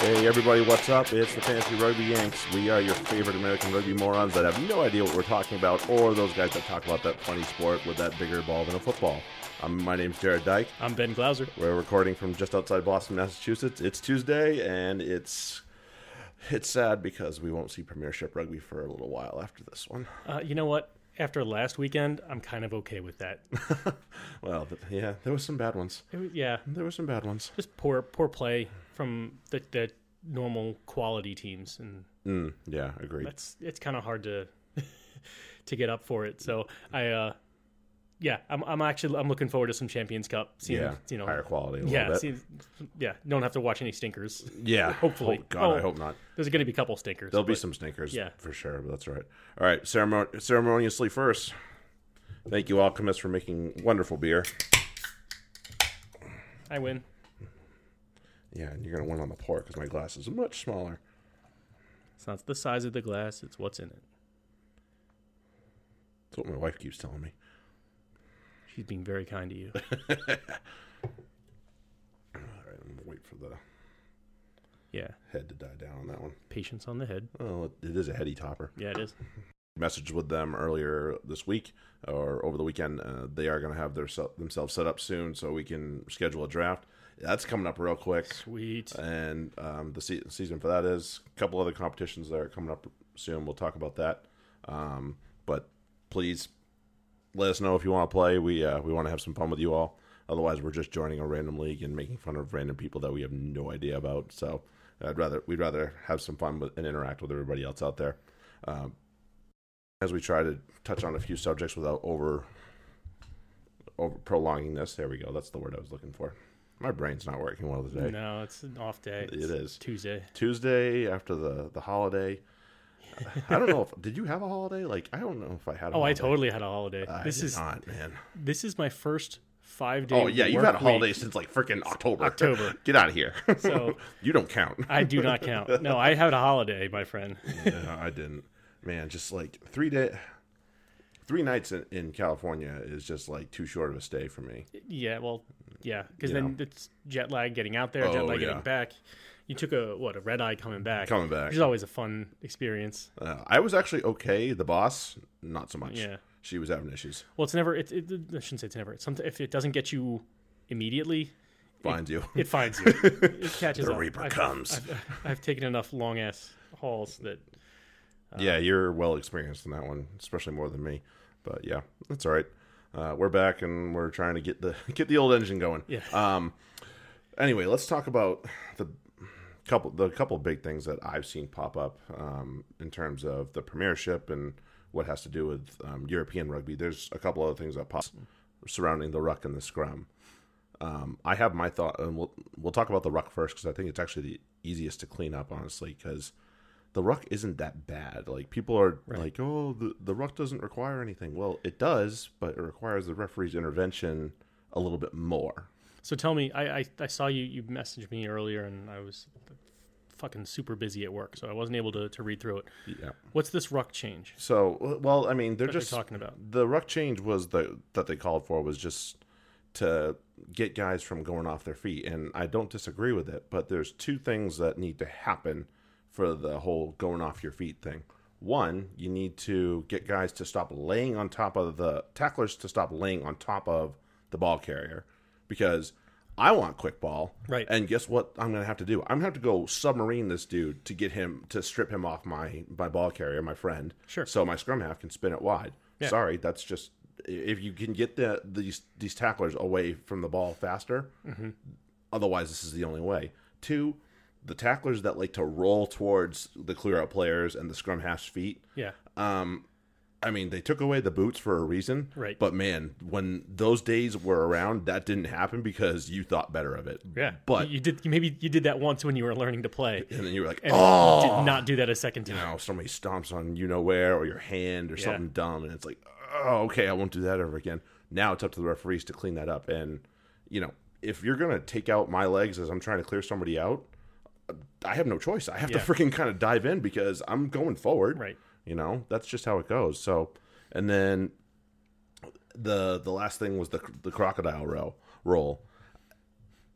Hey everybody, what's up? It's the Fancy Rugby Yanks. We are your favorite American rugby morons that have no idea what we're talking about, or those guys that talk about that funny sport with that bigger ball than a football. Um, my name's Jared Dyke. I'm Ben Glauser. We're recording from just outside Boston, Massachusetts. It's Tuesday, and it's it's sad because we won't see Premiership rugby for a little while after this one. Uh, you know what? After last weekend, I'm kind of okay with that. Well, yeah, there was some bad ones. It was- yeah, There were some bad ones. just poor poor play from the, the normal quality teams, and Mm, yeah, agreed. that's it's kind of hard to to get up for it. So I, uh, yeah, I'm I'm actually I'm looking forward to some Champions Cup. Seeing, yeah, you know, higher quality a yeah, bit. seeing, yeah. Don't have to watch any stinkers. yeah, hopefully. Oh, God, I Oh. hope not. There's going to be a couple stinkers. There'll be some stinkers, yeah. for sure. But that's right. All right, ceremon- ceremoniously first. Thank you, Alchemist, for making wonderful beer. I win. Yeah, and you're gonna win on the pour because my glass is much smaller. It's not the size of the glass; it's what's in it. That's what my wife keeps telling me. She's being very kind to you. All right, I'm gonna wait for the yeah, head to die down on that one. patience on the head. Oh, it- is a heady topper. Yeah, it is. Message with them earlier this week or over the weekend. Uh, they are gonna have their themselves set up soon, so we can schedule a draft. That's coming up real quick. Sweet. and um, the se- season for that is a couple other competitions that are coming up soon. We'll talk about that. Um, but please let us know if you want to play. We uh, we want to have some fun with you all. Otherwise, we're just joining a random league and making fun of random people that we have no idea about. So I'd rather we'd rather have some fun with, and interact with everybody else out there. Um, as we try to touch on a few subjects without over over prolonging this. There we go. That's the word I was looking for. My brain's not working well today. No, it's an off day. It It's is. Tuesday. Tuesday after the the holiday. I don't know if did you have a holiday? Like I don't know if I had. a Oh, I totally had a holiday. I this is not, man. this is my first five day. Oh yeah, you've had a holiday week. since like freaking October. October. Get out of here. So- you don't count. I do not count. No, I had a holiday, my friend. yeah, I didn't. Man, just like three day, three nights in, in California is just like too short of a stay for me. Yeah, well, yeah, because then know. it's jet lag getting out there, jet Oh, lag yeah. getting back. You took a what a red eye coming back, Coming back. which is always a fun experience. Uh, I was actually okay. The boss, not so much. Yeah. she was having issues. Well, it's never. It, it, I shouldn't say it's never. It's something if it doesn't get you immediately, Finds you. it finds you. it catches The up. Reaper I've- comes. I've, I've taken enough long ass hauls that yeah, you're well experienced in that one, especially more than me. But yeah, that's all right. Uh, we're back and we're trying to get the get the old engine going. Yeah. Um. Anyway, let's talk about the couple the couple big things that I've seen pop up um, in terms of the Premiership and what has to do with um, European rugby. There's a couple other things that pop surrounding the ruck and the scrum. Um, I have my thought, and we'll we'll talk about the ruck first because I think it's actually the easiest to clean up, honestly, because the ruck isn't that bad. Like people are like, oh, the the ruck doesn't require anything. Well, it does, but it requires the referee's intervention a little bit more. So tell me, I, I, I saw you you messaged me earlier, and I was fucking super busy at work, so I wasn't able to, to read through it. Yeah. What's this ruck change So, well, I mean, they're you're just talking about? the ruck change was the that they called for was just to get guys from going off their feet, and I don't disagree with it. But there's two things that need to happen for the whole going off your feet thing. One, you need to get guys to stop laying on top of the tacklers to stop laying on top of the ball carrier because I want quick ball. Right. And guess what I'm gonna have to do? I'm gonna have to go submarine this dude to get him to strip him off my my ball carrier, my friend. Sure. So my scrum half can spin it wide. Yeah. Sorry, that's just if you can get the these these tacklers away from the ball faster. Mm-hmm. Otherwise, this is the only way. Two, the tacklers that like to roll towards the clear out players and the scrum half's feet. Yeah, Um, I mean, they took away the boots for a reason. Right. But man, when those days were around, that didn't happen because you thought better of it. yeah. But you, you did maybe you did that once when you were learning to play, and then you were like, oh, did not do that a second time. you know, somebody stomps on you know where or your hand or Yeah. something dumb, and it's like, oh, okay, I won't do that ever again. Now it's up to the referees to clean that up, and you know, if you're gonna take out my legs as I'm trying to clear somebody out, I have no choice. I have Yeah. to freaking kind of dive in because I'm going forward. Right. You know, that's just how it goes. So, and then the the last thing was the the crocodile row roll.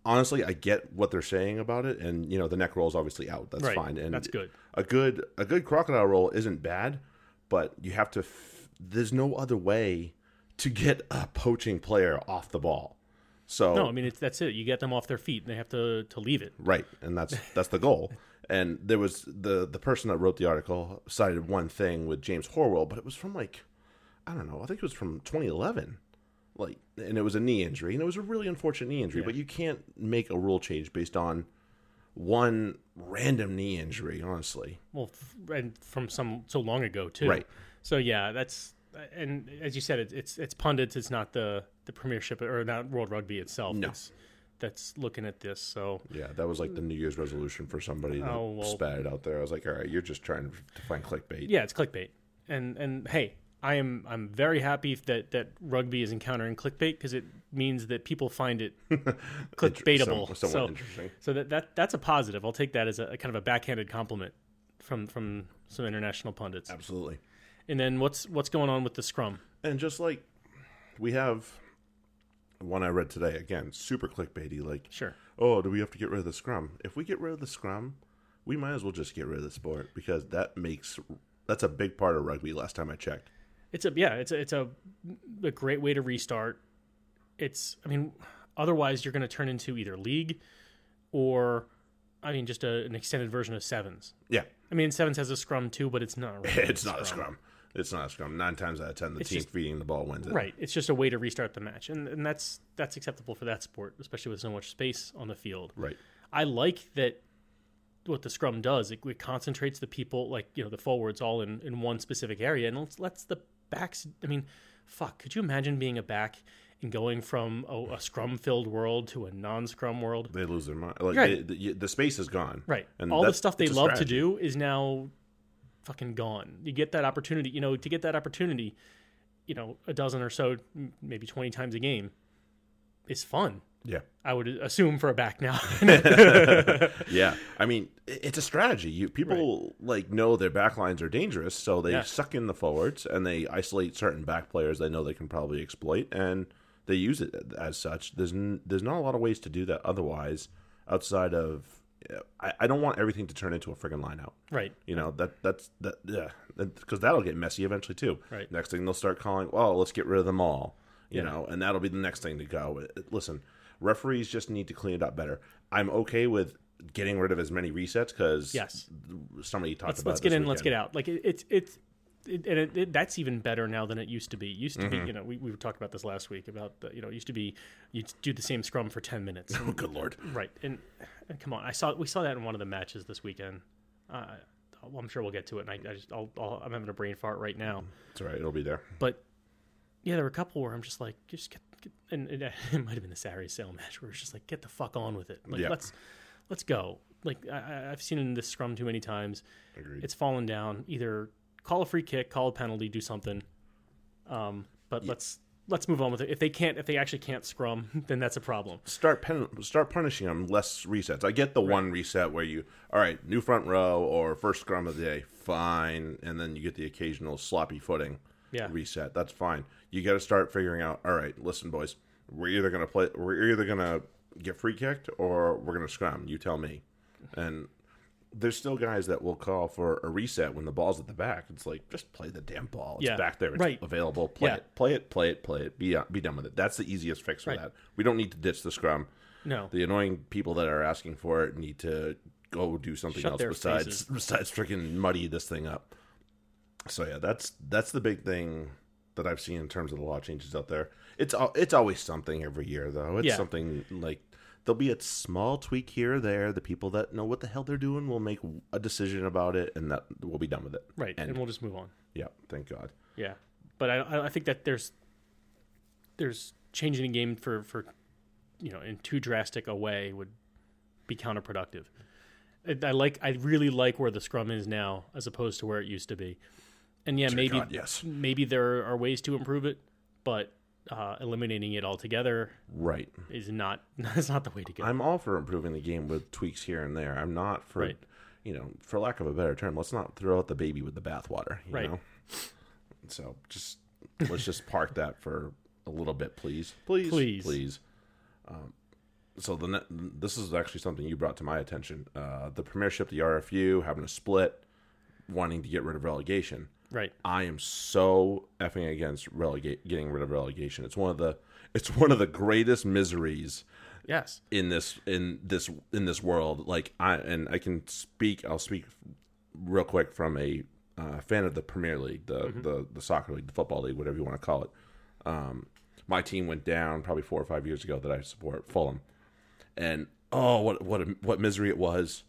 honestly, I get what they're saying about it, and you know, the neck roll is obviously out. That's Right. fine, and That's good. A good a good crocodile roll isn't bad, but you have to. F- there's no other way to get a poaching player off the ball. So No, I mean it's, that's it. You get them off their feet, and they have to to leave it. Right, and that's that's the goal. And there was the the person that wrote the article cited one thing with James Horwill, but it was from like I don't know, I think it was from 2011. Like, and it was a knee injury, and it was a really unfortunate knee injury. But you can't make a rule change based on one random knee injury. Honestly, Well, f- and from some so long ago too. Right. So yeah, that's and as you said, it's it's, it's pundits. It's not the the Premiership or not World Rugby itself. No. It's, that's looking at this. So yeah, that was like the New Year's resolution for somebody that Oh, well. spat it out there. I was like, all right, you're just trying to find clickbait. yeah, it's clickbait. And and hey, I am I'm very happy that that rugby is encountering clickbait because it means that people find it clickbaitable. Some- so interesting. so that, that that's a positive. I'll take that as a, a kind of a backhanded compliment from from some international pundits. Absolutely. And then what's what's going on with the scrum? And just like we have one I read today, again, super clickbaity, like, Sure. oh, do we have to get rid of the scrum? If we get rid of the scrum, we might as well just get rid of the sport because that makes that's a big part of rugby. Last time I checked, It's a yeah, it's a it's a a great way to restart. It's I mean, otherwise you're going to turn into either league or I mean just a, an extended version of sevens. yeah, I mean, sevens has a scrum too, but it's not. Really it's not a scrum. It's not a scrum. Nine times out of ten, the It's team just- feeding the ball wins it. Right. It's just a way to restart the match, and and that's that's acceptable for that sport, especially with so much space on the field. Right. I like that what the scrum does. It, it concentrates the people, like you know, the forwards, all in, in one specific area, and lets, lets the backs. I mean, fuck. Could you imagine being a back and going from a, a scrum-filled world to a non-scrum world? They lose their mind. Like Right. they, the, the space is gone. Right. And all the stuff they love to do is now fucking gone. You get that opportunity, you know, to get that opportunity, you know, a dozen or so, maybe 20 times a game is fun. Yeah. I would assume for a back now. Yeah, I mean it's a strategy. You people like know their back lines are dangerous, so they Yeah. suck in the forwards and they isolate certain back players they know they can probably exploit, and they use it as such. There's n- there's not a lot of ways to do that otherwise, outside of I, I don't want everything to turn into a friggin' line out. right. You know that that's that yeah because that'll get messy eventually too. Right. Next thing they'll start calling, well, let's get rid of them all. You Yeah. know, and that'll be the next thing to go. Listen, referees just need to clean it up better. I'm okay with getting rid of as many resets because Yes. somebody talked Let's, about. let's get in, let's get out. Like it, it's, it's, it, and it, it, that's even better now than it used to be. It used to Mm-hmm. be, you know, we, we were talking about this last week about, the, you know, it used to be you do the same scrum for 10 minutes. Oh, good lord! Right, and, and come on, I saw we saw that in one of the matches this weekend. Uh, well, I'm sure we'll get to it. And I, I just, I'll, I'll, I'm having a brain fart right now. It's all right. It'll be there. But yeah, there were a couple where I'm just like, just get, get and it, it might have been the Saturday sale match where it's just like, get the fuck on with it. Like Yeah. let's let's go. Like I, I- I've seen it in this scrum too many times. Agreed. It's fallen down. Either call a free kick, call a penalty, do something. Um, but let's let's move on with it. If they can't, if they actually can't scrum, then that's a problem. start pen, start punishing them less resets. I get the one reset where you all right, new front row or first scrum of the day, fine, and then you get the occasional sloppy footing Yeah. reset. That's fine. You got to start figuring out. All right, listen, boys, we're either gonna play, we're either gonna get free kicked or we're gonna scrum. You tell me. And there's still guys that will call for a reset when the ball's at the back. It's like just play the damn ball. It's Yeah. back there. It's Right. available. Play Yeah. it. Play it. Play it. Play it. Be uh, be done with it. That's the easiest fix for Right. that. We don't need to ditch the scrum No, the annoying people that are asking for it need to go do something Shut else besides faces. besides freaking muddy this thing up. So yeah, that's that's the big thing that I've seen in terms of the law changes out there. It's it's always something every year though. It's Yeah. something like there'll be a small tweak here or there. The people that know what the hell they're doing will make a decision about it, and that we'll be done with it. right, and, And we'll just move on. yeah, thank God. Yeah, but I- I think that there's there's changing the game for for you know in too drastic a way would be counterproductive. I, like I really like where the scrum is now as opposed to where it used to be. And yeah, maybe God, yes. maybe there are ways to improve it, but uh, eliminating it altogether Right. is not that's not the way to go. I'm all for improving the game with tweaks here and there. I'm not for, Right. you know, for lack of a better term, let's not throw out the baby with the bathwater. You Right. know? So just let's just park that for a little bit, please, please, Please. please. Um, so the ne- this is actually something you brought to my attention. Uh, the Premiership, the RFU having a split, wanting to get rid of relegation. Right. I am so effing against relegate getting rid of relegation. It's one of the it's one of the greatest miseries Yes. in this in this in this world. Like I and I can speak. I'll speak real quick from a uh, fan of the Premier League, the, the the soccer league, the football league, whatever you want to call it. Um, my team went down probably four or five years ago that I support Fulham, and oh, what what a, what misery it was.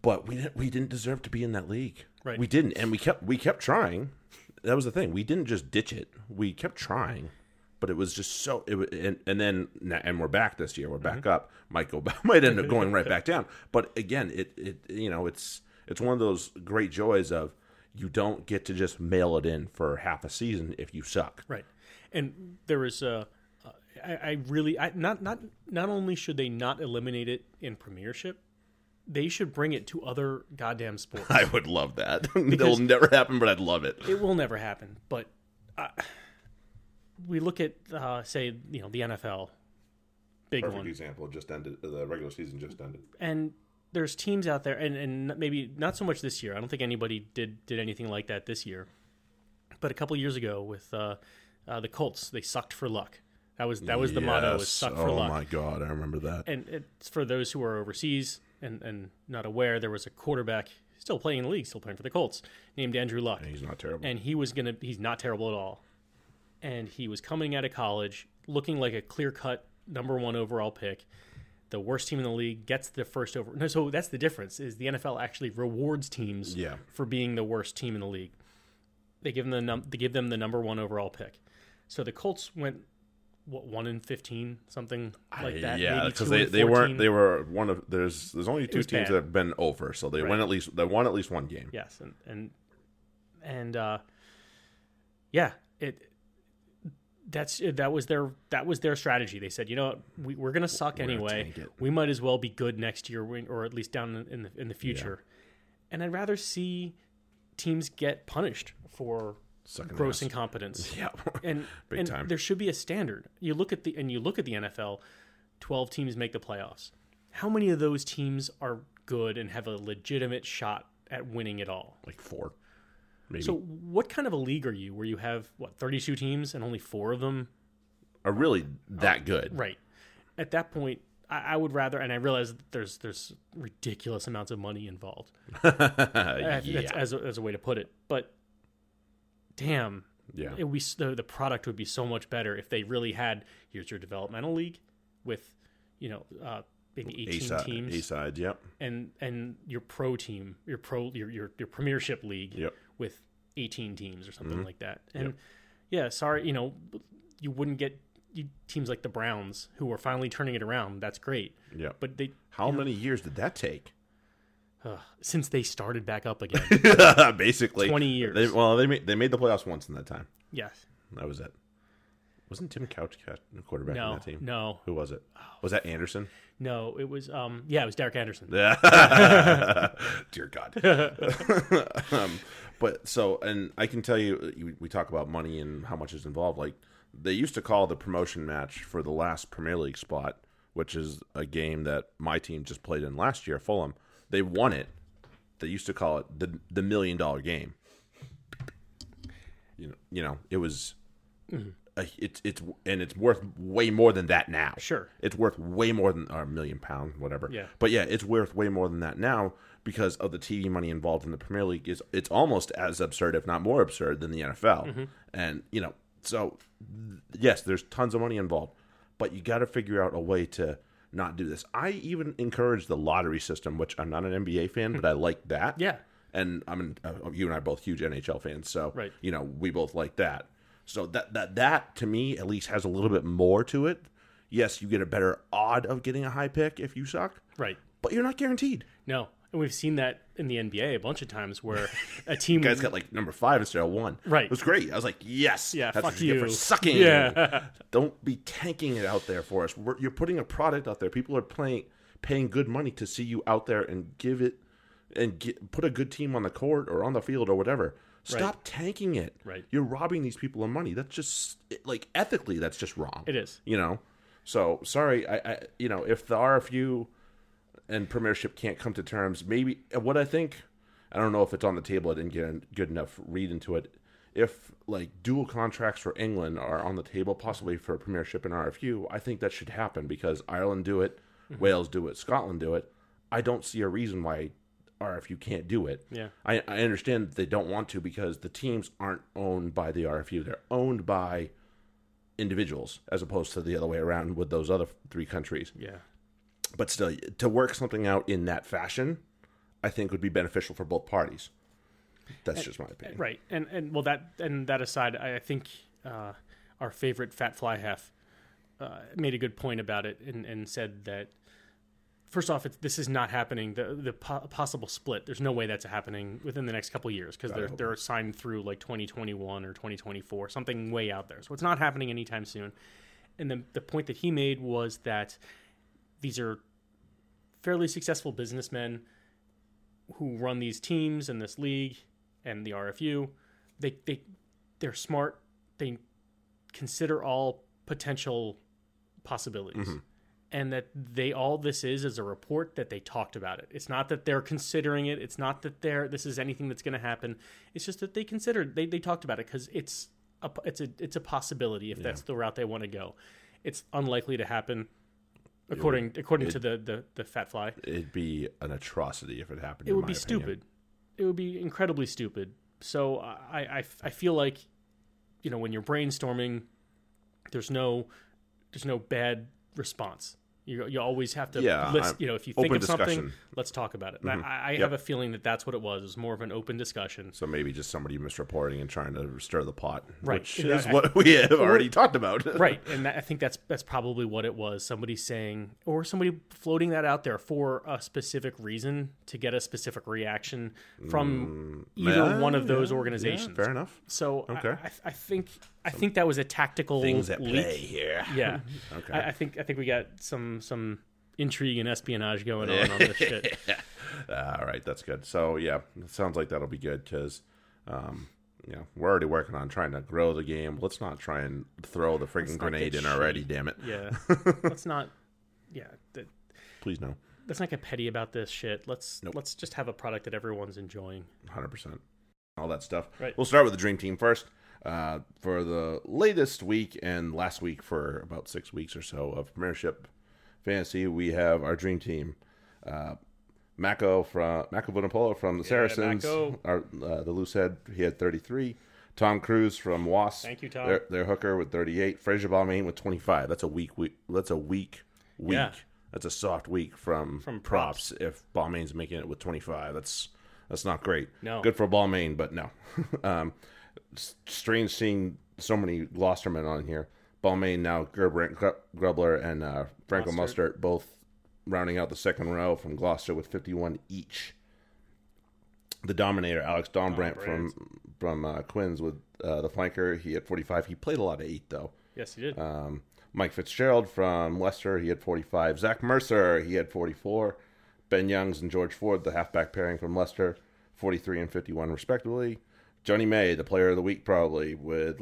But we didn't we didn't deserve to be in that league. Right. We didn't, and we kept we kept trying. That was the thing. We didn't just ditch it. We kept trying, but it was just so. It and and then and we're back this year. We're back up. Might go back. Might end up going right back down. But again, it it you know it's it's one of those great joys of you don't get to just mail it in for half a season if you suck. Right. And there uh, uh, I, I really I not not not only should they not eliminate it in Premiership, they should bring it to other goddamn sports. I would love that. It'll never happen, but I'd love it. it will never happen. But uh, we look at uh, say you know the NFL, big Perfect one, example. Just ended. The regular season just ended. and there's teams out there, and and maybe not so much this year. I don't think anybody did did anything like that this year. But a couple years ago with uh, uh, the Colts, they sucked for luck. That was that was the motto: was Yes. suck oh for luck. Oh my god, I remember that. and it's for those who are overseas and, and not aware, there was a quarterback still playing in the league, still playing for the Colts, named Andrew Luck. He's not terrible. And he was gonna he's not terrible at all. And he was coming out of college looking like a clear cut number one overall pick. The worst team in the league gets the first over no, so that's the difference, is the NFL actually rewards teams Yeah. for being the worst team in the league. They give them the num- they give them the number one overall pick. So the Colts went what one in fifteen, something like that. yeah, because they, they 14. weren't they were one of there's there's only two teams bad. that have been over, so they Right. won at least they won at least one game. Yes, and and and uh, yeah, it that's that was their that was their strategy. They said, you know, what, we, we're gonna suck gonna anyway. it." We might as well be good next year, or at least down in the in the future. And I'd rather see teams get punished for Sucking gross ass. incompetence. Yeah, and Big and time. there should be a standard. You look at the and you look at the NFL, twelve teams make the playoffs. How many of those teams are good and have a legitimate shot at winning it all? like four, maybe. So, what kind of a league are you where you have what thirty-two teams and only four of them? are really that oh, good. Right. At that point, I, I would rather, and I realize that there's there's ridiculous amounts of money involved. yeah, That's as a, as a way to put it, but damn, yeah. it s- the the product would be so much better if they really had here's your developmental league with you know uh, maybe A eighteen side, teams A side. Yep, and and your pro team, your pro your your, your premiership league yep. with 18 teams or something Mm-hmm. like that. And yeah, sorry, you know, you wouldn't get you, teams like the Browns who are finally turning it around. That's great. yeah But they How many years did that take? Uh, since they started back up again. Basically, 20 years. They, well, they made they made the playoffs once in that time. yes. That was it. Wasn't Tim Couch quarterback No. on that team? No. Who was it? Was that Anderson? No, it was um yeah, it was Derek Anderson. Yeah. Dear God. um, but so, and I can tell you, we talk about money and how much is involved. Like they used to call the promotion match for the last Premier League spot, which is a game that my team just played in last year, Fulham. They won it. They used to call it the the million dollar game. You know, you know, it was. A, it's it's and it's worth way more than that now. Sure. It's worth way more than or a million pound, whatever. Yeah. But yeah, it's worth way more than that now because of the TV money involved in the Premier League. is It's almost as absurd, if not more absurd, than the NFL. Mm-hmm. And you know, so yes, there's tons of money involved, but you got to figure out a way to not do this. I even encourage the lottery system, which I'm not an NBA fan, but I like that. Yeah. And I'm an, uh, you and I are both huge NHL fans, so Right. you know we both like that. So that that that to me at least has a little bit more to it. Yes, you get a better odd of getting a high pick if you suck, Right. but you're not guaranteed. No. And we've seen that in the NBA a bunch of times where a team guys got like number five instead of one. Right. It was great. I was like, yes. Yeah, That's fuck you, get for sucking. Yeah. Don't be tanking it out there for us. We're, you're putting a product out there. People are playing, paying good money to see you out there and give it and get, put a good team on the court or on the field or whatever. Stop tanking it. Right. You're robbing these people of money. That's just like ethically, that's just wrong. It is. You know. So sorry, I, I you know if the RFU and Premiership can't come to terms, maybe what I think I don't know if it's on the table. I didn't get a good enough read into it. If like dual contracts for England are on the table, possibly for Premiership and RFU, I think that should happen because Ireland do it, Mm-hmm. Wales do it, Scotland do it. I don't see a reason why RFU can't do it. Yeah. I, I understand they don't want to because the teams aren't owned by the RFU. They're owned by individuals as opposed to the other way around with those other three countries. Yeah. But still, to work something out in that fashion, I think would be beneficial for both parties. That's just my opinion. Right, and and well that and that aside, I I think uh, our favorite Fat Fly Half uh, made a good point about it and, and said that first off, it's, this is not happening. The the po- possible split, there's no way that's happening within the next couple of years because they're they're signed through like 2021 or 2024, something way out there. So it's not happening anytime soon. And the the point that he made was that these are fairly successful businessmen who run these teams in this league and the RFU, they they they're smart. They consider all potential possibilities. Mm-hmm. And that they all this is is a report that they talked about it. It's not that they're considering it. It's not that they're this is anything that's going to happen. It's just that they considered they, they talked about it because it's a it's a it's a possibility if that's the route they want to go. It's unlikely to happen, according according to the, the the fat fly. It'd be an atrocity if it happened. It would be stupid. It would be incredibly stupid. So I, I, I feel like, you know, when you're brainstorming, there's no there's no bad response. You, you always have to Yeah, list. You know, if you think of something, let's talk about it. And I, I Yep. have a feeling that that's what it was. It was more of an open discussion. So maybe just somebody misreporting and trying to stir the pot, Right. which And is I- what we have already talked about. right and that, i think that's that's probably what it was somebody saying or somebody floating that out there for a specific reason to get a specific reaction from either Mm, Yeah, one of those yeah, organizations fair enough. so Okay. I think i think that was a tactical Things at leak. play here. yeah Okay. I, I think i think we got some some intrigue and espionage going on on this shit All right, that's good. So yeah, it sounds like that'll be good because, um, you know, we're already working on trying to grow the game. Let's not try and throw the freaking grenade get in already. Damn it! yeah let's not yeah that, Please no, let's not get petty about this shit let's Nope. let's just have a product that everyone's enjoying hundred percent. All that stuff. Right. We'll start with the dream team first. Uh, for the latest week and last week for about six weeks or so of Premiership Fantasy, we have our dream team. Uh, Mako from Mako Vunipola from the Saracens, Mako. our, uh, the loose head, he had 33. Tom Cruse from Wasp, Thank you, Tom. Their, their hooker with 38. Fraser Balmain with 25. That's a weak week. That's a weak week. Yeah. That's a soft week from From props. If Balmain's making it with 25, that's that's not great. No. good for Balmain, but no. um, strange seeing so many Gloucestermen on here. Balmain now, Gerbrand, Gr- Grobler, and uh, Franco Mostert both rounding out the second row from Gloucester with 51 each. The Dominator, Alex Dombrandt from from uh, Quins with uh, the flanker. He had 45. He played a lot of eight though. yes he did Um, Mike Fitzgerald from Leicester, he had 45. Zach Mercer, he had 44. Ben Youngs and George Ford, the halfback pairing from Leicester, 43 and 51 respectively. Johnny May, the player of the week probably, with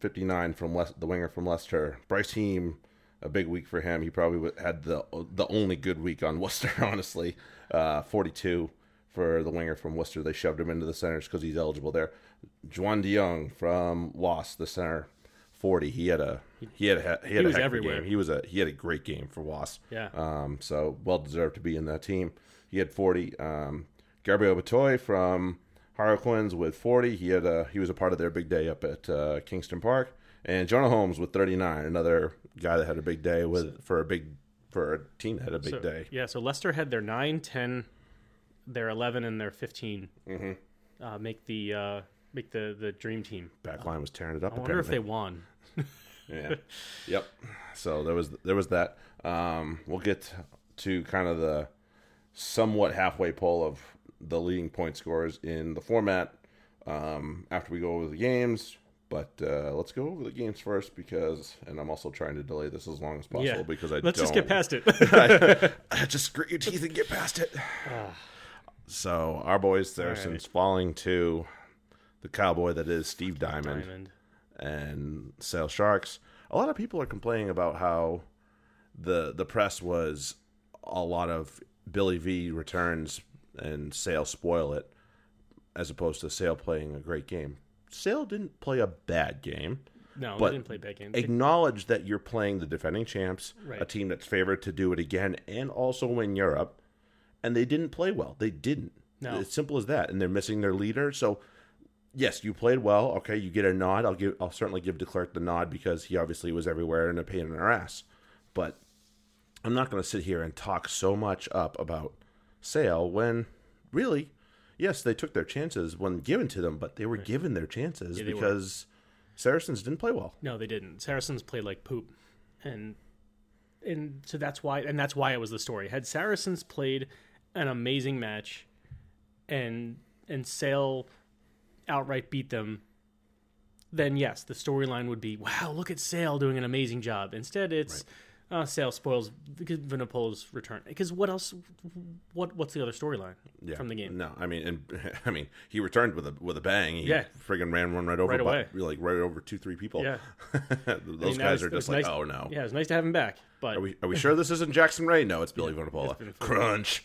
59 from Le- the winger from Leicester. Bryce Heem, a big week for him. He probably w- had the the only good week on Worcester, honestly. Uh, 42 for the winger from Worcester. They shoved him into the centers because he's eligible there. Juan De Jongh from Wasp, the center, 40. He had a he had a he had a was everywhere. game. He was a he had a great game for Wasp. Yeah. Um, so well deserved to be in that team. He had 40. Um, Gabriel Ibitoye from Harlequins with 40. He had a he was a part of their big day up at uh, Kingston Park. And Jonah Holmes with 39, another guy that had a big day with for a big for a team that had a big So- day. Yeah, so Leicester had their 9, 10, their 11, and their 15 Mm-hmm. uh, make the uh, make the, the dream team. Backline was tearing it up. I wonder if they won. yeah. Yep. So there was there was that. Um, we'll get to kind of the somewhat halfway pull of the leading point scorers in the format um, after we go over the games. But uh, let's go over the games first because, and I'm also trying to delay this as long as possible Yeah, because I let's just don't- get past it. just grit your teeth and get past it. so our boys there, since falling to the cowboy that is Steve Diamond Diamond. and Sale Sharks. A lot of people are complaining about how the the press was a lot of Billy V returns and Sale spoil it, as opposed to Sale playing a great game. Sale didn't play a bad game. No, But didn't play bad games. Acknowledge that you're playing the defending champs, Right. a team that's favored to do it again and also win Europe, and they didn't play well. They didn't. No. It's simple as that. And they're missing their leader. So, yes, you played well. Okay, you get a nod. I'll give. I'll certainly give de Klerk the nod because he obviously was everywhere and a pain in our ass. But I'm not going to sit here and talk so much up about Sale when really, yes, they took their chances when given to them, but they were given their chances Yeah, they were. because Saracens didn't play well. No, they didn't. Saracens played like poop, and and so that's why and that's why it was the story. Had Saracens played an amazing match, and and Sale outright beat them, then yes, the storyline would be wow, look at Sale doing an amazing job. Instead, it's uh, Sale spoils Vunipola's return. Because what else? What what's the other storyline yeah. from the game? No, I mean, and I mean, he returned with a with a bang. He Yeah. friggin' ran one right over, Right by- away. like right over two, three people. Yeah, those I mean, guys was- are just like, nice- oh no. Yeah, it was nice to have him back, but Are we are we sure this isn't Jackson Wray? No, it's Billy Vunipola. been- Crunch.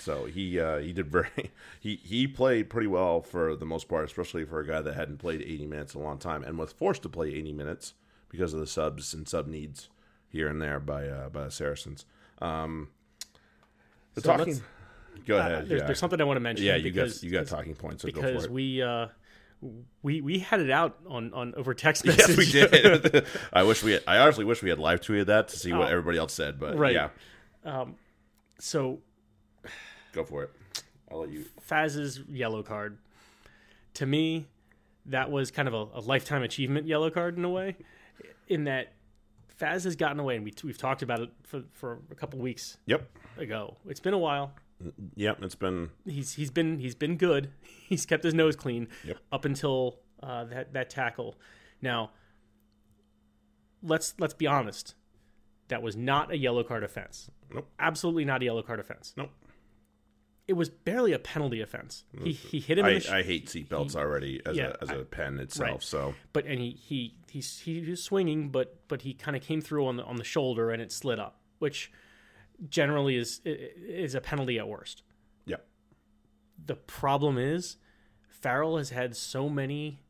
So he uh, he did very he he played pretty well for the most part, especially for a guy that hadn't played 80 minutes in a long time and was forced to play 80 minutes because of the subs and sub needs here and there by uh, by the Saracens. Um, the So talking. Go uh, ahead. there's, yeah, there's something I want to mention. yeah. You because, got you got talking points. So go because for it. we uh, we we had it out on on over text Yes, we did. I wish we. Had, I honestly wish we had live tweeted that to see what Oh. everybody else said. But Right. yeah, so go for it. I'll let you. Faz's yellow card, to me, that was kind of a, a lifetime achievement yellow card in a way, in that Faz has gotten away, and we, we've talked about it for, for a couple weeks Yep. ago. It's been a while. Yep. It's been He's he's been he's been good. He's kept his nose clean Yep. up until uh, that that tackle. Now, let's let's be honest. That was not a yellow card offense. Nope. Absolutely not a yellow card offense. nope. It was barely a penalty offense. He he hit him I, sh- I hate seatbelts already as yeah, a as a pen itself. right. So but and he he he's, he was swinging, but but he kind of came through on the on the shoulder and it slid up, which generally is is a penalty at worst. yeah, The problem is Farrell has had so many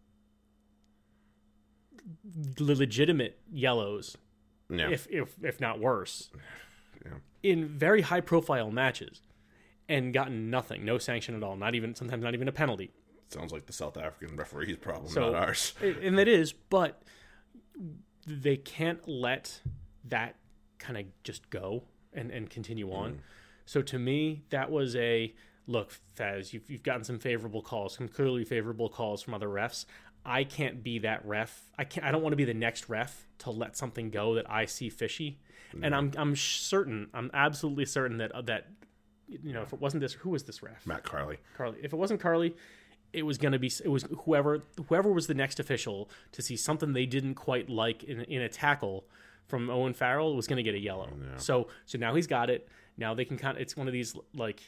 legitimate yellows, yeah. if if if not worse, Yeah. in very high profile matches, and gotten nothing, no sanction at all, not even sometimes not even a penalty. Sounds like the South African referee's problem, So- not ours. and that is, but they can't let that kind of just go and, and continue on. So to me, that was a look, Faz, you've, you've gotten some favorable calls, some clearly favorable calls from other refs. I can't be that ref. I can't. I don't want to be the next ref to let something go that I see fishy. And I'm I'm certain. I'm absolutely certain that uh, that you know if it wasn't this, who was this ref? Matt Carley. Carly. If it wasn't Carley, it was going to be it was whoever whoever was the next official to see something they didn't quite like in, in a tackle from Owen Farrell was going to get a yellow. So so now he's got it. Now they can kind of it's one of these like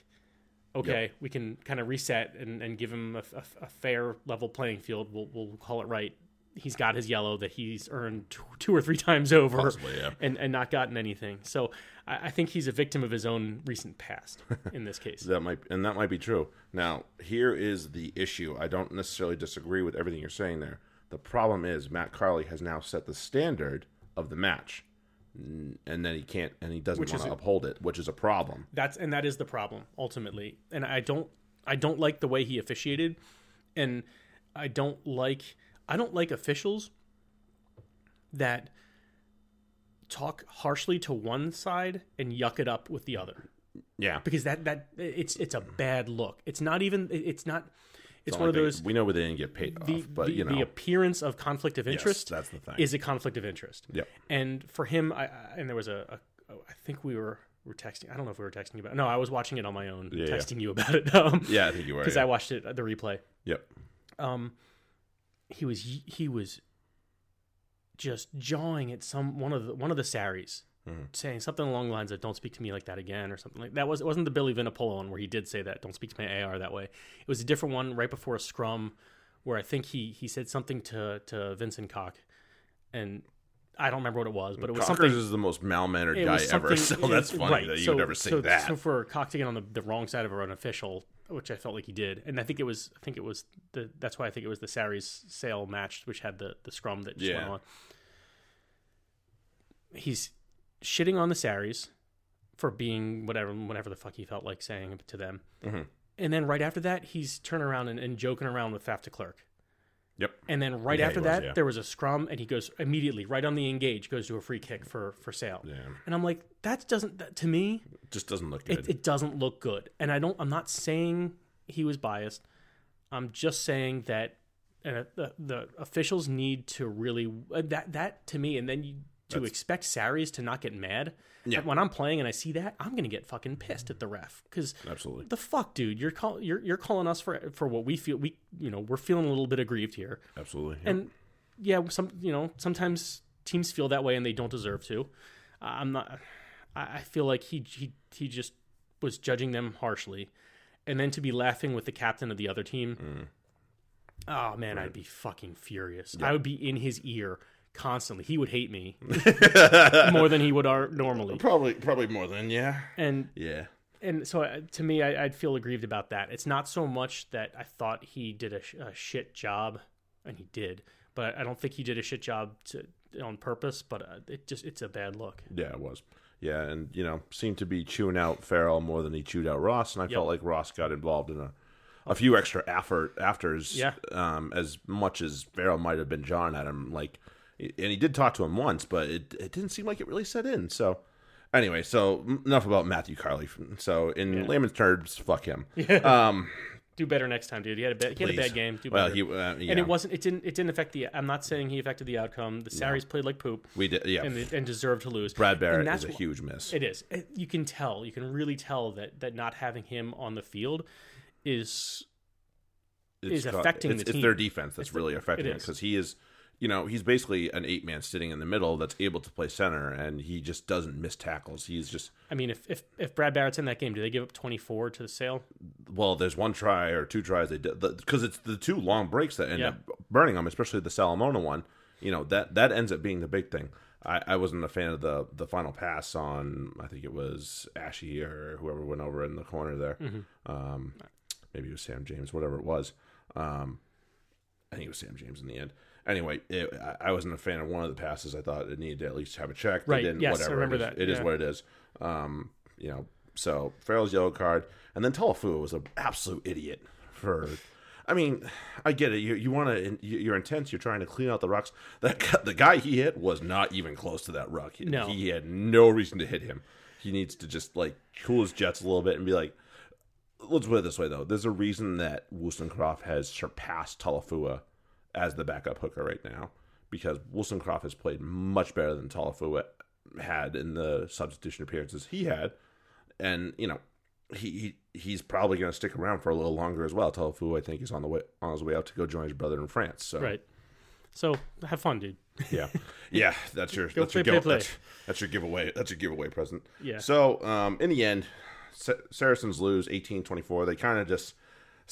okay, we can kind of reset and, and give him a, a, a fair level playing field. We'll we'll call it right. He's got his yellow that he's earned two, two or three times over Possibly, yeah. and, and not gotten anything. So I, I think he's a victim of his own recent past in this case. That might and that might be true. Now, here is the issue. I don't necessarily disagree with everything you're saying there. The problem is Matt Carley has now set the standard of the match, and then he can't and he doesn't want to uphold it, which is a problem. that's and that is the problem ultimately and i don't i don't like the way he officiated and i don't like i don't like officials that talk harshly to one side and yuck it up with the other Yeah, because that that it's it's a bad look it's not even it's not it's Not one of like they- those we know where they didn't get paid the, off, but the, you know, the appearance of conflict of interest that's the thing. is a conflict of interest Yep. and for him I, I and there was a, a i think we were were texting i don't know if we were texting about no i was watching it on my own Yeah, yeah. texting you about it um yeah, I think you were. because yeah. I watched it the replay. yep. Um, he was he was just jawing at some one of the one of the Saris, Mm-hmm. saying something along the lines of "Don't speak to me like that again" or something like that. Was it wasn't the Billy Vunipola one where he did say that "Don't speak to my AR that way." It was a different one right before a scrum where I think he he said something to to Vincent Koch, and I don't remember what it was, but it was Cockers something. is the most malmannered guy ever, so that's funny right, that you so- would ever say so, that. So for Koch to get on the, the wrong side of an official, which I felt like he did, and I think it was, I think it was the. That's why I think it was the Saris sale match, which had the the scrum that just Yeah. went on. He's shitting on the Saris for being whatever, whatever the fuck he felt like saying to them, Mhm. and then right after that, he's turning around and, and joking around with Faf de Klerk. Yep. And then right Yeah, after was, that, yeah. there was a scrum, and he goes immediately right on the engage, goes to a free kick for for sale. Yeah. And I'm like, that doesn't that, to me, Just doesn't look good. it, it doesn't look good. And I don't. I'm not saying he was biased. I'm just saying that uh, the, the officials need to really uh, that that to me, and then you, to That's- expect Saris to not get mad. Yeah. When I'm playing and I see that, I'm gonna get fucking pissed at the ref because Absolutely. the fuck, dude, you're call you're you're calling us for for what we feel we you know we're feeling a little bit aggrieved here. Absolutely. And yeah, some you know sometimes teams feel that way and they don't deserve to. Uh, I'm not. I I feel like he he he just was judging them harshly, and then to be laughing with the captain of the other team. Oh man, I'd be fucking furious. I would be in his ear constantly. He would hate me more than he would ar- normally. probably probably more than yeah. And Yeah. and so uh, to me, I, I'd feel aggrieved about that. It's not so much that I thought he did a, sh- a shit job, and he did, but I don't think he did a shit job to, on purpose. But uh, it just it's a bad look. Yeah, it was. Yeah, and you know, seemed to be chewing out Farrell more than he chewed out Ross, and I felt like Ross got involved in a a few extra after afters. Yeah. Um, as much as Farrell might have been jawing at him, like, and he did talk to him once, but it it didn't seem like it really set in. So. Anyway, so enough about Matthew Carley. So in layman's terms, fuck him. Um, Do better next time, dude. He had a bad, he had a bad game. Do well, better. he uh, yeah, and it wasn't. It didn't. It didn't affect the. I'm not saying he affected the outcome. The Saris played like poop we did yeah. and and deserved to lose. Brad Barritt that's is a wh- huge miss. It is. You can tell. You can really tell that that not having him on the field is is got- affecting it's, the it's their defense that's really affecting it is. because he is, you know, he's basically an eight man sitting in the middle that's able to play center, and he just doesn't miss tackles. He's just I mean, if, if if Brad Barritt's in that game, do they give up 24 to the sale? well, there's one try or two tries they did because it's the two long breaks that end Yeah. up burning them, especially the Solomona one. You know that that ends up being the big thing. I, I wasn't a fan of the the final pass on I think it was Ashy or whoever went over in the corner there. Mm-hmm. Um, maybe it was Sam James, whatever it was. Um, I think it was Sam James in the end. Anyway, it, I, I wasn't a fan of one of the passes. I thought it needed to at least have a check. They Right, didn't, yes, I remember it is, that, It is yeah. what it is. Um, you know, so Farrell's yellow card, and then Telefua was an absolute idiot for. I mean, I get it. You you want to you're intense. You're trying to clean out the rocks. That the guy he hit was not even close to that rock. He, No. he had no reason to hit him. He needs to just like cool his jets a little bit and be like, let's put it this way though. There's a reason that Woolstencroft has surpassed Talafua as the backup hooker right now because Woolstencroft has played much better than Talafua had in the substitution appearances he had, and you know he, he he's probably going to stick around for a little longer as well. Talafua I think is on the way on his way out to go join his brother in France. So Right. So have fun, dude. yeah, yeah, that's your that's your play, play, That's, that's your giveaway. That's your giveaway present. Yeah. So um, in the end, Saracens lose 18-24. They kind of just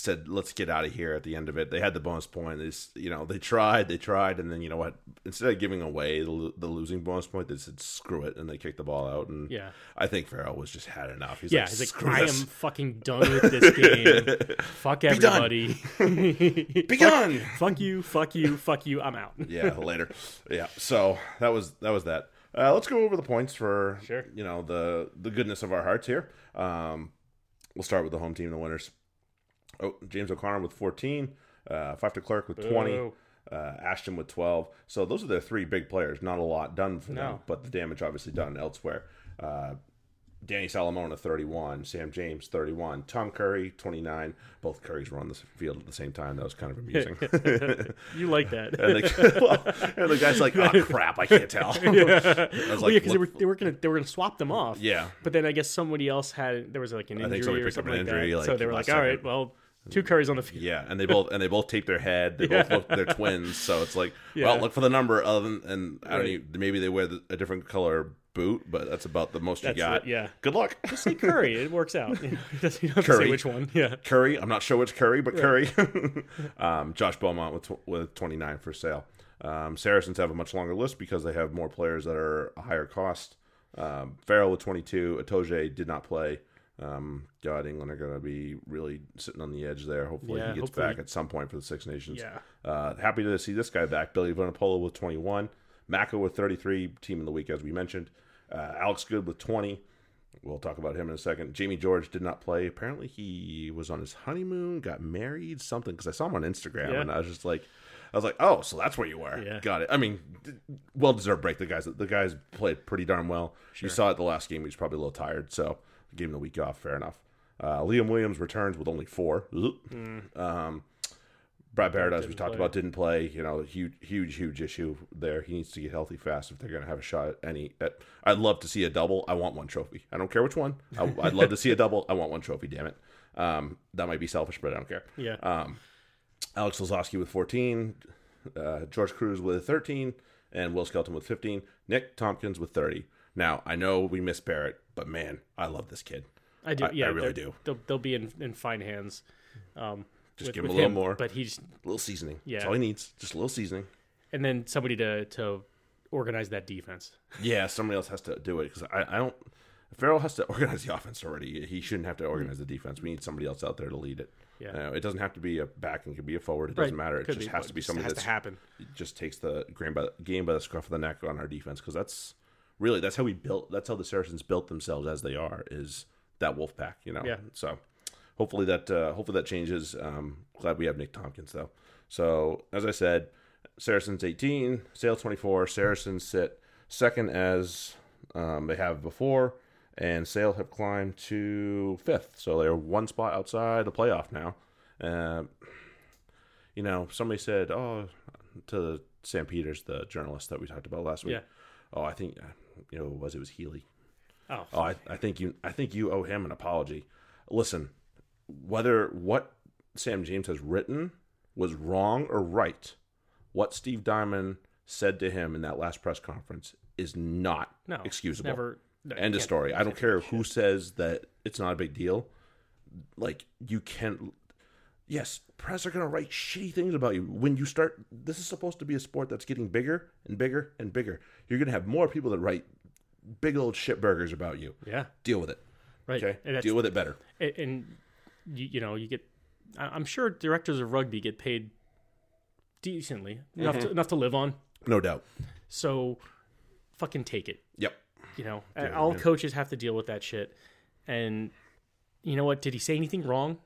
said, "Let's get out of here." At the end of it, they had the bonus point. They, just, you know, they tried, they tried, and then you know what? Instead of giving away the, the losing bonus point, they said, "Screw it," and they kicked the ball out. And Yeah. I think Farrell was just had enough. He's Yeah, like, he's like, "Screw I this. am fucking done with this game. fuck everybody. Be gone." fuck you, fuck you, fuck you. I'm out. yeah, later. Yeah, so that was that was that. Uh, let's go over the points for Sure. you know the the goodness of our hearts here. Um, we'll start with the home team, the winners. Oh, James O'Connor with 14, uh, Faf de Klerk with 20, Boo. uh, Ashton with 12. So those are their three big players. Not a lot done for them, but the damage obviously done elsewhere. Uh, Danny Solomona 31, Sam James 31, Tom Curry 29. Both Currys were on the field at the same time. That was kind of amusing. You like that? And the, and the guy's like, "Oh crap, I can't tell." I was Well, like, yeah, because they "Look- were they were were gonna swap them off. Yeah. But then I guess somebody else had there was like an injury or picked up something an like injury, that. like, so they were like, all right, second. well, two curries on the field. yeah, and they both and they both tape their head. They both look they're twins, so it's like, well, look for the number. Other than, and I don't Right. even, maybe they wear the, a different color boot, but that's about the most That's you got. it, yeah. Good luck, Just Say Curry, it works out. You know, he doesn't Curry. say which one. Yeah. Curry. I'm not sure which Curry, but Curry. um, Josh Beaumont with tw- with 29 for sale. Um, Saracens have a much longer list because they have more players that are a higher cost. Um, Farrell with 22, Itoje did not play. Um, God, England are going to be really sitting on the edge there. Hopefully, Yeah, he gets hopefully. back at some point for the Six Nations. Yeah. Uh, happy to see this guy back. Billy Vunipola with 21. Mako with 33. Team of the week, as we mentioned. Uh, Alex Goode with 20. We'll talk about him in a second. Jamie George did not play. Apparently, he was on his honeymoon, got married, something. Because I saw him on Instagram, Yeah. and I was just like, I was like, oh, so that's where you were. Yeah. Got it. I mean, well deserved break. The guys, the guys played pretty darn well. You saw it the last game. He was probably a little tired, so gave him the week off. Fair enough. Uh, Liam Williams returns with only four. Um, Brad Barritt, as we talked play. about, didn't play. You know, huge, huge, huge issue there. He needs to get healthy fast if they're going to have a shot at any. At, I'd love to see a double. I want one trophy. I don't care which one. I, I'd love to see a double. I want one trophy. Damn it. Um, that might be selfish, but I don't care. Yeah. Um, Alex Lozowski with 14, uh, George Kruis with 13, and Will Skelton with 15. Nick Tompkins with 30. Now I know we miss Barritt, but man, I love this kid. I do. I- yeah, I really do. They'll, they'll be in, in fine hands. Um, Just with- give him a little more. But he's A little seasoning. Yeah. That's all he needs. Just a little seasoning. and then somebody to to organize that defense. Yeah, somebody else has to do it because I, I don't. Farrell has to organize the offense already. He shouldn't have to organize the defense. We need somebody else out there to lead it. Yeah. Uh, it doesn't have to be a back and could be a forward. It doesn't Right. matter. It Could just be, has to be has that to happen. just takes the game by, game by the scruff of the neck on our defense because that's really that's how we built. That's how the Saracens built themselves as they are. Is that wolf pack? You know. Yeah. So hopefully that uh, hopefully that changes. Um, glad we have Nick Tompkins though. So as I said, Saracens 18, Sale 24. Saracens sit second as um, they have before, and Sale have climbed to fifth. So they're one spot outside the playoff now. Uh, you know, somebody said, "Oh," to Sam Peters, the journalist that we talked about last week. Yeah. Oh, I think you know who it was it was Healey. Oh, Oh, I, I think you I think you owe him an apology. Listen, whether what Sam James has written was wrong or right, what Steve Diamond said to him in that last press conference is not no, excusable. Never. no, End of story. I don't care who says that it's not a big deal. Like you can yes, press are gonna write shitty things about you. When you start this is supposed to be a sport that's getting bigger and bigger and bigger. You're gonna have more people that write big old shit burgers about you. Yeah. Deal with it. Right. Okay? Deal with it better. and, you, you know you get. I'm sure directors of rugby get paid decently enough Mm-hmm. to, enough to live on. No doubt. So, fucking take it. Yep. You know, Yeah, all yeah. coaches have to deal with that shit. And you know what? Did he say anything wrong?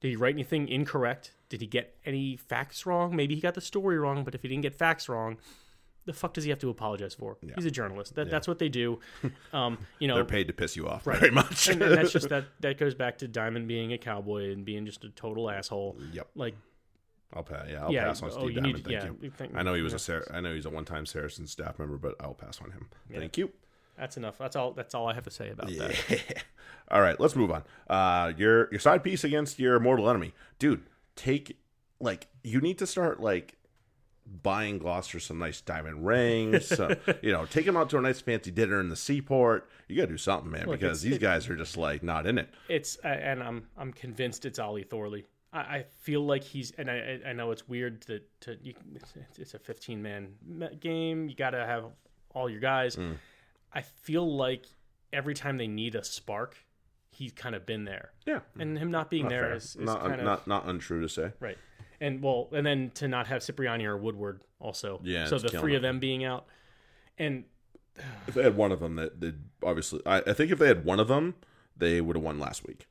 Did he write anything incorrect? Did he get any facts wrong? Maybe he got the story wrong, but if he didn't get facts wrong, the fuck does he have to apologize for? He's a journalist. That, That's what they do. Um, you know, They're paid to piss you off Right. very much. and, and that's just that. That goes back to Diamond being a cowboy and being just a total asshole. yep. Like, I'll pass. Yeah, I'll yeah, pass on oh, Steve you Diamond. need, Thank yeah, you. thank- I know he was yeah. a Sar- I know he's a one-time Saracen staff member, but I'll pass on him. Thank you. That's enough. That's all. That's all I have to say about that. All right, let's move on. Uh, your your side piece against your mortal enemy, dude. Take like you need to start like buying Gloucester some nice diamond rings. some, you know, take him out to a nice fancy dinner in the seaport. You got to do something, man, Look, because these it- guys are just like not in it. It's uh, and I'm I'm convinced it's Ollie Thorley. I, I feel like he's and I I- know it's weird to to you, it's- it's a 15 man game. You got to have all your guys. Mm. I feel like every time they need a spark, he's kind of been there. Yeah, And him not being not there fair. is, is not kind of not not untrue to say. right. And well, and then to not have Cipriani or Woodward also. Yeah, So the three it. of them being out, and If they had one of them, that they obviously. I, I think if they had one of them, they would have won last week.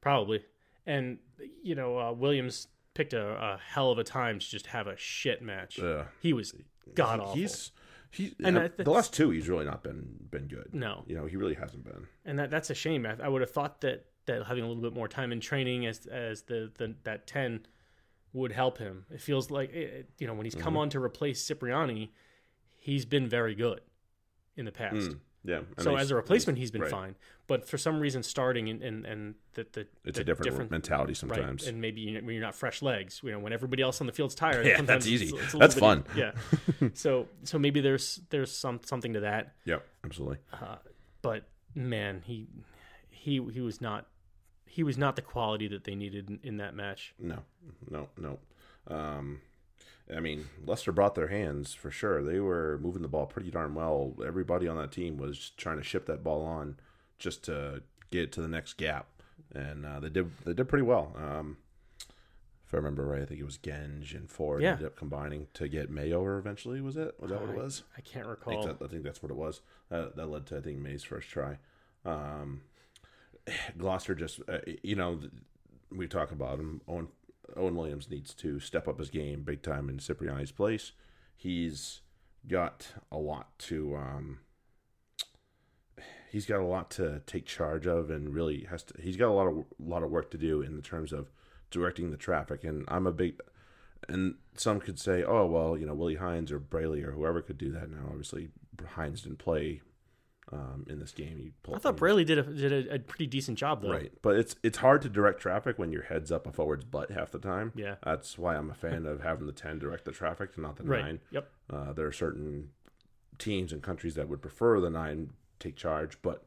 Probably. And you know, uh, Williams picked a, a hell of a time to just have a shit match. Yeah. He was god awful. He's he. And uh, I- the last two, he's really not been been good. no, You know, he really hasn't been. and that that's a shame. I, I would have thought that that having a little bit more time in training as as the, the that ten would help him. It feels like it, it- you know when he's come Mm-hmm. on to replace Cipriani, he's been very good in the past. Mm, yeah. So as a replacement, he's been right. fine. But for some reason, starting and and, and the, the It's the a different, mentality right, sometimes. and maybe you know, when you're not fresh legs, you know, when everybody else on the field's tired, Yeah, that's easy. it's- it's That's fun. Yeah. so so maybe there's there's some something to that, Yep, absolutely. but man, he he he was not he was not the quality that they needed in, in that match. No, no, no. Um, I mean, Leicester brought their hands for sure. They were moving the ball pretty darn well. Everybody on that team was trying to ship that ball on just to get it to the next gap, and uh, they did. They did pretty well. Um, if I remember right, I think it was Genge and Ford Yeah. ended up combining to get May over. Eventually, was it? Was that what it was? I can't I recall. think, that, I think that's what it was. Uh, that led to I think May's first try. Um, Gloucester just uh, you know we talk about him. Owen Owen Williams needs to step up his game big time in Cipriani's place. He's got a lot to um, he's got a lot to take charge of and really has to he's got a lot of lot of work to do in the terms of directing the traffic and I'm a big and some could say oh well you know Willi Heinz or Braley or whoever could do that now obviously Heinz didn't play um, in this game he pulled I thought Braley did a did a, a pretty decent job though. Right, but it's it's hard to direct traffic when your head's up a forward's butt half the time. Yeah. that's why I'm a fan of having the ten direct the traffic and not the Right. nine. Yep. Uh, there are certain teams and countries that would prefer the nine take charge, but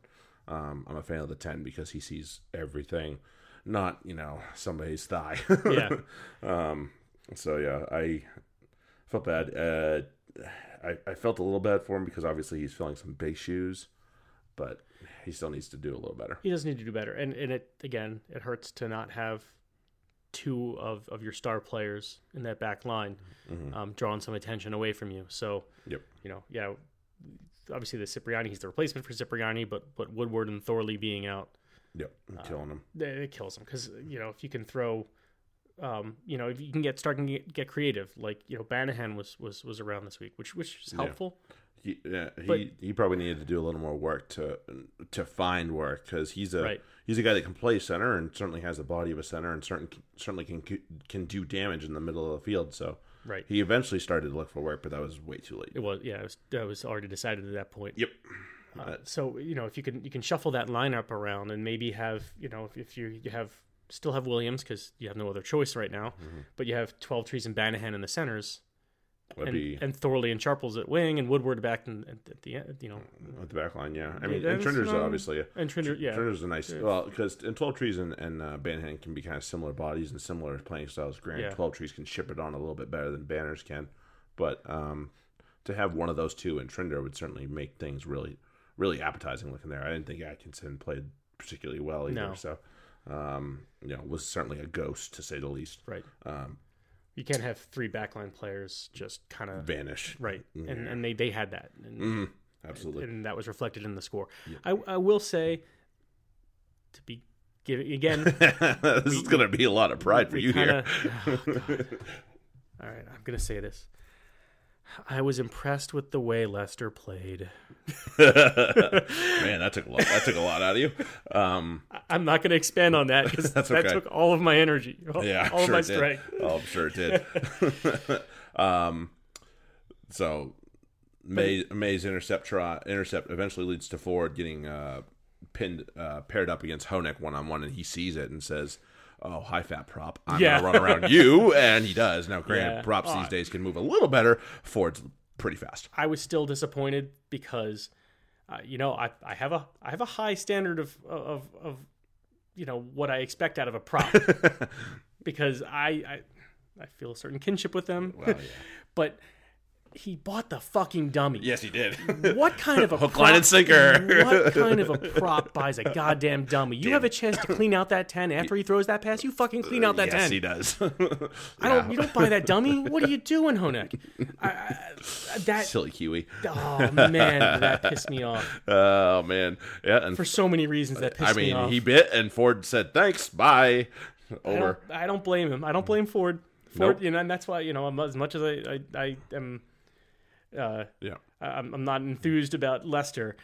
um, I'm a fan of the ten because he sees everything, not you know somebody's thigh. Yeah. um. So yeah, I felt bad. Uh, I I felt a little bad for him because obviously he's filling some big shoes, but he still needs to do a little better. He does need to do better. And and it again, it hurts to not have two of, of your star players in that back line um, drawing some attention away from you. So Mm-hmm. Yep. you know, yeah, obviously the Cipriani, he's the replacement for Cipriani, but but Woodward and Thorley being out, Yep, I'm killing him. it it kills him because you know if you can throw. Um, you know, if you can get start and get, get creative, like you know, Banahan was was was around this week, which which is Yeah. helpful. He, yeah, he But- he probably needed to do a little more work to to find work because he's a Right. he's a guy that can play center and certainly has the body of a center and certain certainly can can do damage in the middle of the field. So Right. he eventually started to look for work, but that was way too late. It was yeah, it was, that was already decided at that point. Yep. Uh, so you know if you can you can shuffle that lineup around and maybe have you know if, if you you have still have Williams because you have no other choice right now, but you have Twelvetrees and Banahan in the centers, and, be and Thorley and Sharples at wing and Woodward back in, at, at the end, you know, at the back line. Yeah, I mean, and Trinder's um, obviously a, and Trinder yeah Trinder's a nice well because in Twelvetrees and and uh, Banahan can be kind of similar bodies and similar playing styles. Granted, Yeah. Twelvetrees can ship it on a little bit better than Banners can, but um, to have one of those two in Trinder would certainly make things really really appetizing looking there. I didn't think Atkinson played particularly well either, No. so um, you know was certainly a ghost to say the least. right. Um, You can't have three backline players just kind of vanish, right, and and they they had that, and, Mhm. absolutely. and that was reflected in the score. I I will say to be give again. this is going to be a lot of pride for we you kinda, here. All right, I'm gonna say this. I was impressed with the way Leicester played. Man, that took a lot. That took a lot out of you. Um, I'm not gonna expand on that because that okay. took all of my energy, all, yeah, all sure of my strength. Oh, I'm sure it did. um, so May May's intercept try intercept eventually leads to Ford getting uh, pinned uh, paired up against Hohneck one on one, and he sees it and says. Oh, high fat prop! I'm Yeah. gonna run around you, and he does. Now, granted, Yeah. props Oh, these days can move a little better. Ford's pretty fast. I was still disappointed because, uh, you know, I, I have a I have a high standard of of of you know what I expect out of a prop because I I, I feel a certain kinship with them, Well, yeah. but he bought the fucking dummy. yes, he did. What kind of a Hook, prop, line, and sinker. What kind of a prop buys a goddamn dummy? You have a chance to clean out that ten after he throws that pass. You fucking clean out that yes, ten. he does. I don't. You don't buy that dummy. What are you doing, Hohneck? I, I, that. Silly Kiwi. Oh man, that pissed me off Oh man, yeah, and for so many reasons. That pissed I me mean, off. he bit, and Ford said thanks, bye. I Over. don't, I don't blame him. I don't blame Ford. Ford, Nope. you know, and that's why you know, as much as I, I, I am, uh, Yeah, I'm, I'm not enthused about Leicester.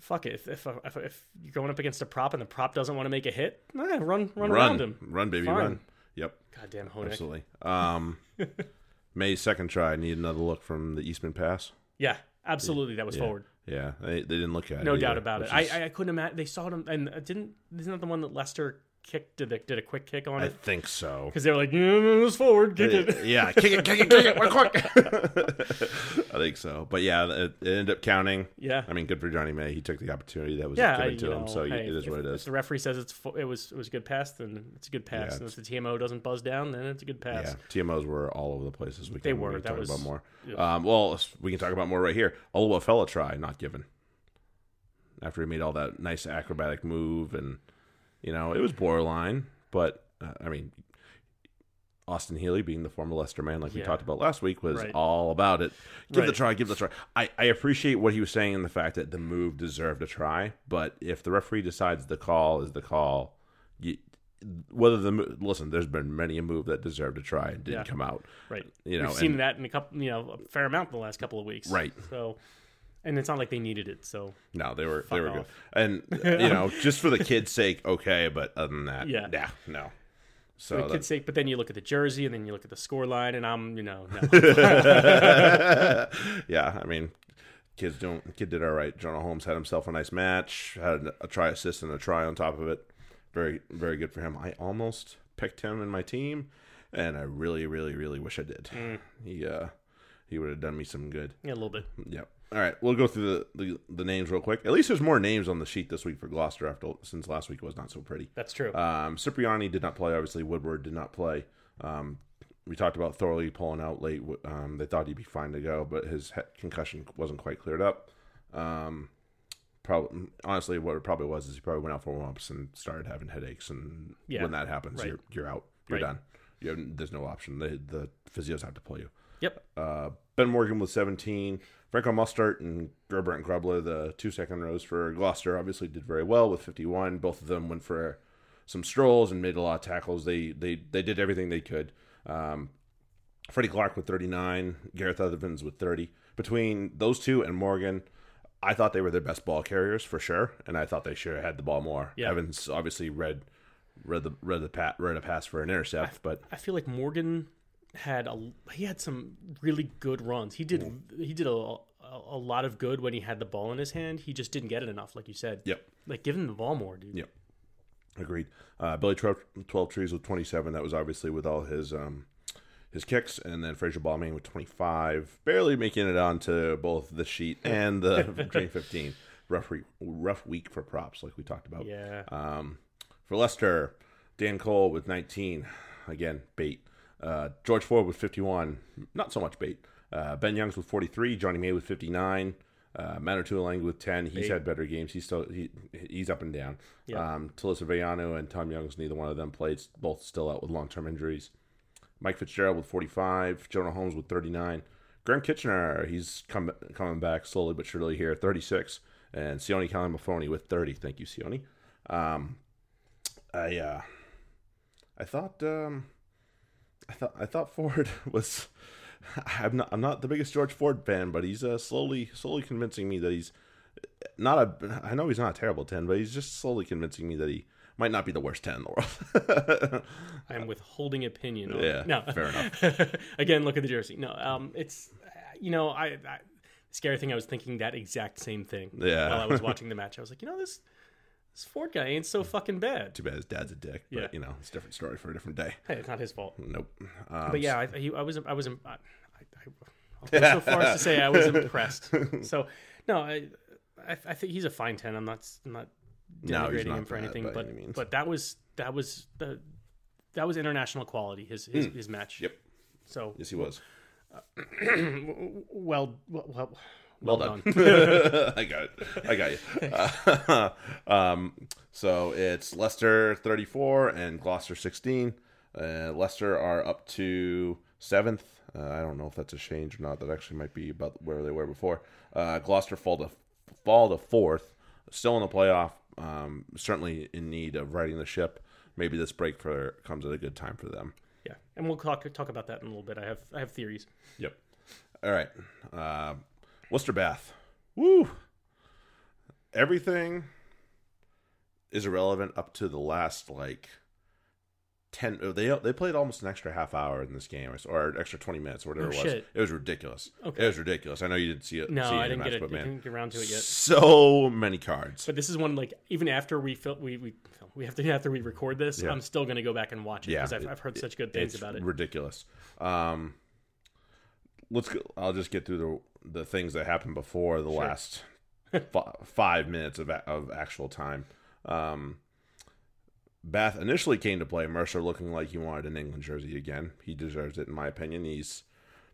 Fuck it. If, if, if, if you're going up against a prop and the prop doesn't want to make a hit, eh, run, run, run, around him. run, baby, Fine. run. Yep, Goddamn Hohneck. absolutely. Um, May's second try need another look from the Eastman pass. Yeah, absolutely. That was Yeah. forward. Yeah, they, they didn't look at it. No doubt about it. I, I, I couldn't imagine. They saw him, and uh, didn't. Isn't that the one that Leicester kick did a, did a quick kick on I it I think so. because they were like, "Mm, "It's forward, kick it." Yeah, kick it, kick it, kick it, quick, quick. I think so. But yeah, it, it ended up counting. Yeah. I mean, good for Johnny May. He took the opportunity that was Yeah, given I- to him. know, So hey, it is if, what it is. If the referee says it's it was it was a good pass, then it's a good pass. Yeah, and if the TMO doesn't buzz down, then it's a good pass. Yeah, TMOs were all over the place this weekend. They We were. can That talk was- about more. yeah. Um, well, we can talk about more right here. Olowofela try not given after he made all that nice acrobatic move, and you know it was borderline. But uh, I mean, Austin Healey, being the former Leicester man, like we Yeah. talked about last week, was Right. all about it. Give the Right. try, give the try. I, I appreciate what he was saying in the fact that the move deserved a try, but if the referee decides the call is the call, you, whether the mo- listen, there's been many a move that deserved a try and didn't Yeah. come out. Right. You know, We've seen and- that in a couple, you know, a fair amount in the last couple of weeks. Right. So, and it's not like they needed it. So No, they were they were good, and you know, just for the kids' sake, okay. But other than that, Yeah. yeah, no. for So the that- kid's sake, but then you look at the jersey and then you look at the score line, and I'm, you know, no. yeah, I mean, kids don't kid did all right. Jonah Holmes had himself a nice match, had a try assist and a try on top of it. Very very good for him. I almost picked him in my team, and I really really really wish I did. Mm. He uh he would have done me some good. yeah, a little bit. Yep. All right, we'll go through the, the the names real quick. At least there's more names on the sheet this week for Gloucester after since last week was not so pretty. That's true. Um, Cipriani did not play. Obviously, Woodward did not play. Um, we talked about Thorley pulling out late. Um, they thought he'd be fine to go, but his concussion wasn't quite cleared up. Um, probably, honestly, what it probably was is he probably went out for warm ups and started having headaches. And Yeah, when that happens, right. you're you're out. You're Right. done. You have, there's no option. The the physios have to pull you. yep. Uh, ben Morgan with 17. Franco Mostert and Gerbrandt Grobler, the two second rows for Gloucester, obviously did very well with 51. Both of them went for some strolls and made a lot of tackles. They they they did everything they could. Um, Freddie Clarke with 39, Gareth Othervins with 30. Between those two and Morgan, I thought they were their best ball carriers for sure, and I thought they should have had the ball more. Yeah. Evans obviously read read the read the pat read a pass for an intercept, but I feel like Morgan had a he had some really good runs. He did he did a, a a lot of good when he had the ball in his hand. He just didn't get it enough, like you said. yep. Like give him the ball more, dude. Yep. Agreed. Uh, Billy 12, Twelvetrees with 27. That was obviously with all his um, his kicks. And then Fraser Balmain with 25. Barely making it onto both the sheet and the Dream 15. Rough, re- rough week for props, like we talked about. Yeah. Um, for Leicester, Dan Cole with 19. Again, bait. Uh, George Ford with 51. Not so much bait. Uh, ben Youngs with 43. Johnny May with 59. Uh, Manu Tuilagi with 10. He's Bait. had better games. He's still he, he's up and down. Yeah. Um, Villano and Tom Youngs, neither one of them played. Both still out with long term injuries. Mike Fitzgerald with 45. Jonah Holmes with 39. Graham Kitchener, he's come, coming back slowly but surely here, 36. And Sione Kalamafoni with 30. Thank you, Sione. Um, I uh, I thought um, I thought I thought Ford was. I'm not I'm not the biggest George Ford fan, but he's uh, slowly slowly convincing me that he's not a. I know he's not a terrible ten, but he's just slowly convincing me that he might not be the worst ten in the world. I am withholding opinion. On Yeah, no, fair enough. Again, look at the jersey. No, um, it's you know, I, I scary thing. I was thinking that exact same thing. Yeah. While I was watching the match, I was like, you know, this this Ford guy ain't so fucking bad. Too bad his dad's a dick, but Yeah. you know it's a different story for a different day. Hey, it's not his fault. Nope. Um, But yeah, I, he, I was I was I, I, I'll go so far as to say I was impressed. So no, I, I I think he's a fine ten. I'm not I'm not No, he's denigrating not him for bad anything, by but any means. but that was that was the that was international quality. His his, his match. Hmm. Yep. So Yes, he was. well well well, Well done. I got it. I got you. Uh, um, so it's Leicester 34 and Gloucester 16. Uh, Leicester are up to seventh. Uh, I don't know if that's a change or not. That actually might be about where they were before. Uh, Gloucester fall to fall to fourth. Still in the playoff. Um, certainly in need of righting the ship. Maybe this break for comes at a good time for them. yeah, and we'll talk talk about that in a little bit. I have I have theories. Yep. All right. Uh, Worcester Bath. Woo. Everything is irrelevant up to the last like ten. They they played almost an extra half hour in this game, or an extra twenty minutes, or whatever Oh, it was. shit. It was ridiculous. Okay. It was ridiculous. I know you didn't see it. No, see it I didn't match, get it. but man, didn't get around to it yet. so many cards. But this is one like even after we fil- we we we have to after we record this, Yeah. I'm still gonna go back and watch it Yeah, because I've, I've heard such good things about it. ridiculous. Um, let's go. I'll just get through the things that happened before the Sure. last fi- five minutes of a- of actual time. Um, Bath initially came to play. Mercer looking like he wanted an England jersey again. He deserves it, in my opinion. He's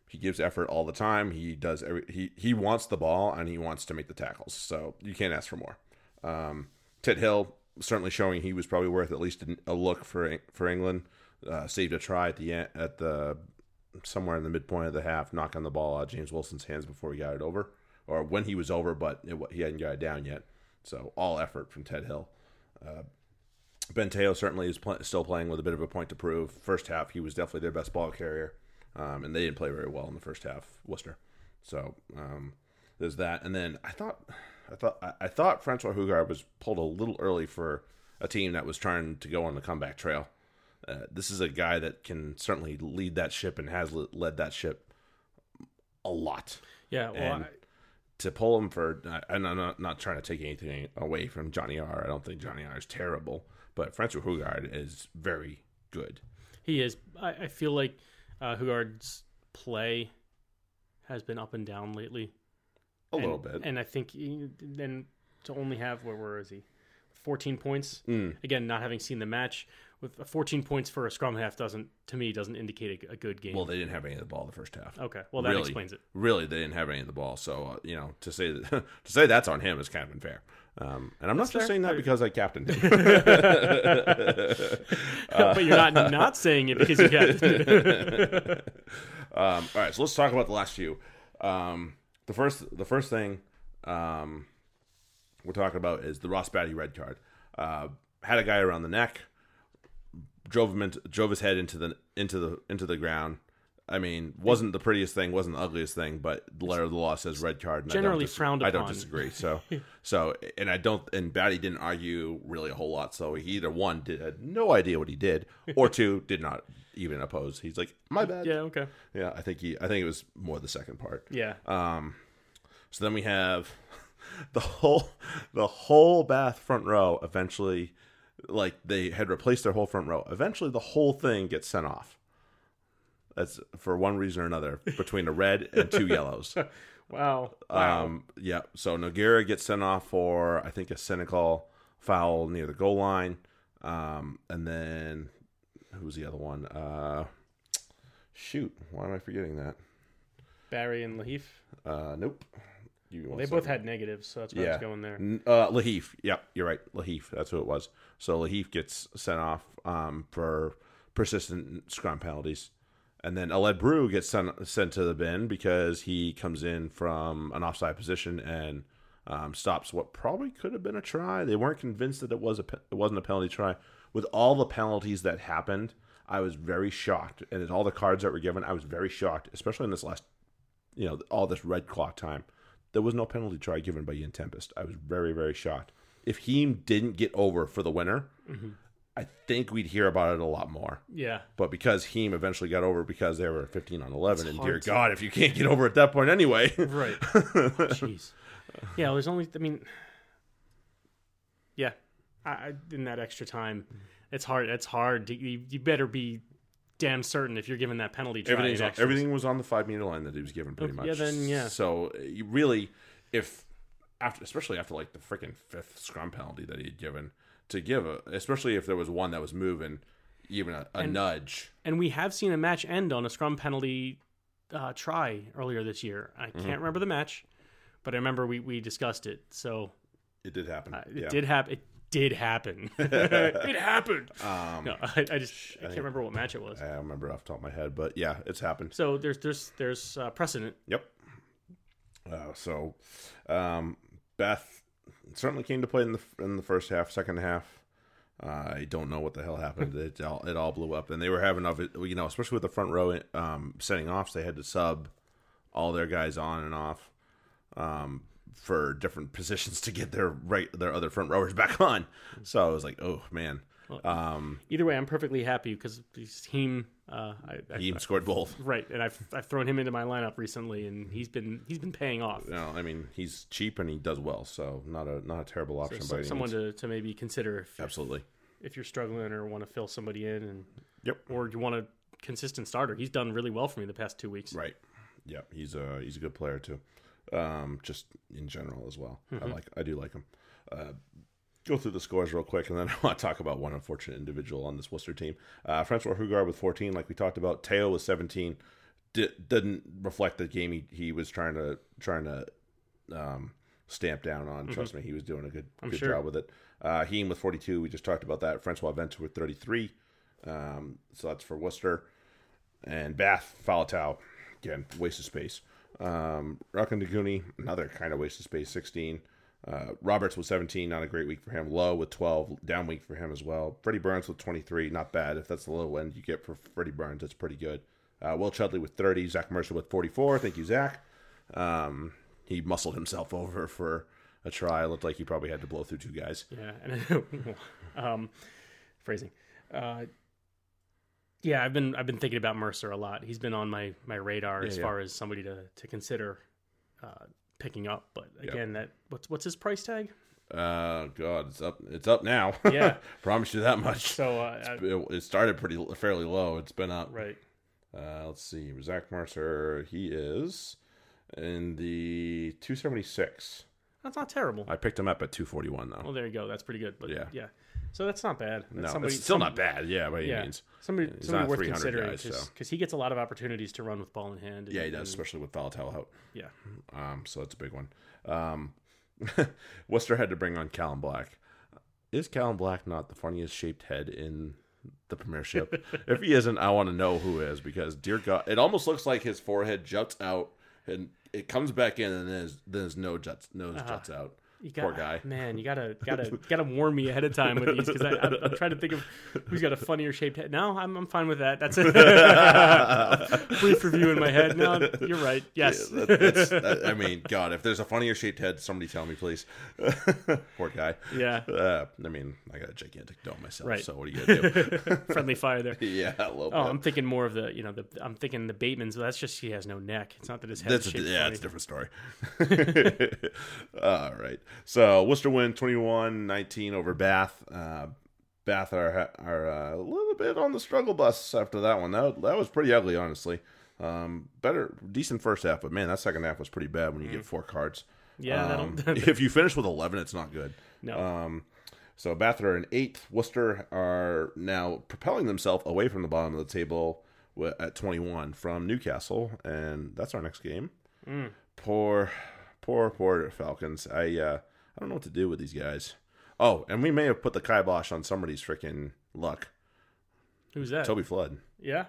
he gives effort all the time. He does every he he wants the ball and he wants to make the tackles. So you can't ask for more. Um, Ted Hill certainly showing he was probably worth at least a, a look for for England. Uh, saved a try at the end, at the somewhere in the midpoint of the half, knocking the ball out of James Wilson's hands before he got it over, or when he was over, but it, he hadn't got it down yet. So all effort from Ted Hill. Uh, ben Teo certainly is pl- still playing with a bit of a point to prove. First half, he was definitely their best ball carrier, um, and they didn't play very well in the first half. Worcester. So um, there's that, and then I thought, I thought, I, I thought Francois Hougaard was pulled a little early for a team that was trying to go on the comeback trail. Uh, this is a guy that can certainly lead that ship and has led that ship a lot. yeah, well, and- I, To pull him for, and I'm not, not trying to take anything away from Jonny Arr I don't think Jonny Arr is terrible, but Francois Hougaard is very good. he is. I, I feel like uh, Hougaard's play has been up and down lately. A and, little bit. and I think then to only have where where is he? 14 points. Mm. Again, not having seen the match, with 14 points for a scrum half doesn't to me doesn't indicate a, a good game. Well, they didn't have any of the ball the first half. okay, well that really, explains it. Really, they didn't have any of the ball. So uh, you know, to say that, to say that's on him is kind of unfair. Um, and I'm not That's just fair. saying that because I captained him. but you're not not saying it because you got Um, all right, so let's talk about the last few. Um, the first, the first thing um, we're talking about is the Ross Batty red card. Uh, had a guy around the neck, drove him into, drove his head into the into the into the ground. I mean, wasn't the prettiest thing, wasn't the ugliest thing, but the letter of the law says red card. And Generally I don't dis- frowned I don't upon. disagree. So, so, and I don't. And Batty didn't argue really a whole lot. So he either one did had no idea what he did, or two did not even oppose. He's like, my bad. yeah okay Yeah, I think he. I think it was more the second part. yeah Um, so then we have the whole the whole Bath front row. Eventually, like they had replaced their whole front row. Eventually, the whole thing gets sent off. That's for one reason or another between a red and two yellows. wow wow Um, yeah. So Noguera gets sent off for I think a cynical foul near the goal line. Um, and then who's the other one? Uh, shoot, why am I forgetting that? Barry and Lahif Uh, nope. Well, they both had negatives so that's why I was going there Uh, Lahif. Yep, you're right. Lahif. That's who it was. So Lahif gets sent off um, for persistent scrum penalties. And then Aled Brew gets sent, sent to the bin because he comes in from an offside position and um, stops what probably could have been a try. They weren't convinced that it was a it wasn't a penalty try. With all the penalties that happened, I was very shocked, and all the cards that were given, I was very shocked, especially in this last, you know, all this red clock time. There was no penalty try given by Ian Tempest. I was very very shocked. If he didn't get over for the winner, I think we'd hear about it a lot more. yeah But because Heem eventually got over because they were 15 on 11, and dear to- God, if you can't get over at that point anyway. right jeez yeah there's only i mean yeah I in that extra time it's hard it's hard you, you better be damn certain if you're given that penalty try Everything's in on, everything was on the five meter line that he was given pretty much. yeah, then, yeah. So uh, really, if after, especially after like the freaking fifth scrum penalty that he had given, to give a, especially if there was one that was moving, even a, a And- nudge. and we have seen a match end on a scrum penalty uh, try earlier this year. I Mm-hmm. can't remember the match, but I remember we, we discussed it. So It did happen. uh, it yeah. did happen. It did happen. it happened. Um, No, I, I just I can't remember what match it was. I remember off the top of my head, but yeah, it's happened. So there's there's there's uh, precedent. Yep. Uh, so, um, Beth certainly came to play in the in the first half, second half. Uh, I don't know what the hell happened. it all it all blew up, and they were having of it. You know, especially with the front row um, setting offs, they had to sub all their guys on and off um, for different positions to get their right their other front rowers back on. So I was like, oh man. Um, Either way, I'm perfectly happy because his team. Uh, I, I, he scored both. right, and I've I've thrown him into my lineup recently, and he's been he's been paying off. Know, I mean, he's cheap and he does well, so not a not a terrible option So by any someone to, to maybe consider if, Absolutely. if you're struggling or want to fill somebody in, and Yep. or you want a consistent starter. He's done really well for me the past two weeks. Right. Yeah, he's a he's a good player too. Um, just in general as well. I like I do like him. Uh, go through the scores real quick, and then I want to talk about one unfortunate individual on this Worcester team. Uh, Francois Hougaard with 14, like we talked about. Teo with 17. Di- didn't reflect the game he, he was trying to trying to um, stamp down on. Trust me, he was doing a good good sure. job with it. Uh, Heem with 42. We just talked about that. Francois Venter with 33. Um, so that's for Worcester and Bath Faletau again waste of space. Um, Rokoduguni another kind of waste of space, sixteen. Uh, Roberts with seventeen, not a great week for him. Low with twelve, down week for him as well. Freddie Burns with twenty three, not bad. If that's the low end you get for Freddie Burns, that's pretty good. Uh, Will Chudley with thirty, Zach Mercer with forty four. Thank you, Zach. Um, he muscled himself over for a try. Looked like he probably had to blow through two guys. Yeah, and um, phrasing. Uh, yeah, I've been I've been thinking about Mercer a lot. He's been on my my radar as yeah. far as somebody to to consider uh, picking up. But again, that what's what's his price tag? Uh, God, it's up. It's up now. Yeah. promise you that much. So uh, It, it started pretty fairly low. It's been up. right, Uh, let's see. Zach Mercer, he is in the 276. that's not terrible. I picked him up at 241 though. Well, there you go. That's pretty good. But Yeah. yeah, so that's not bad. That's no, somebody, it's still not bad. Yeah, by any Yeah, means. somebody He's somebody not worth considering because so. he gets a lot of opportunities to run with ball in hand. and- Yeah, he does, and- especially with Faletau out. yeah, Um, so that's a big one. Um, Worcester had to bring on Callum Black. Is Callum Black not the funniest shaped head in the Premiership? if he isn't, I want to know who is because, dear God, it almost looks like his forehead juts out and it comes back in, and then his, then his nose juts nose juts out. You got, Poor guy. Man, you gotta gotta gotta warn me ahead of time with these because I'm, I'm trying to think of who's got a funnier shaped head. No, I'm I'm fine with that. That's it. Brief review in my head. No, you're right. Yes. That- that's, that- I mean, God, if there's a funnier shaped head, somebody tell me, please. Poor guy. Yeah. Uh, I mean, I got a gigantic dome myself, Right. so what are you gonna do? Friendly fire there. yeah, a little Oh, bit. I'm thinking more of the you know the I'm thinking the Batemans. That's just he has no neck. It's not that his head That's a, yeah, funny. it's a different story. All right. So Worcester win 21-19 over Bath. Uh, Bath are are uh, a little bit on the struggle bus after that one. That that was pretty ugly, honestly. Um, better, decent first half, but man, that second half was pretty bad when you get four cards. Mm. Yeah, Um, if you finish with eleven, it's not good. no. Um, so Bath are in eighth. Worcester are now propelling themselves away from the bottom of the table at 21 from Newcastle, and that's our next game. Mm. Poor, poor, poor Falcons. I uh, I don't know what to do with these guys. Oh, and we may have put the kibosh on somebody's freaking luck. Who's that? Toby Flood. Yeah.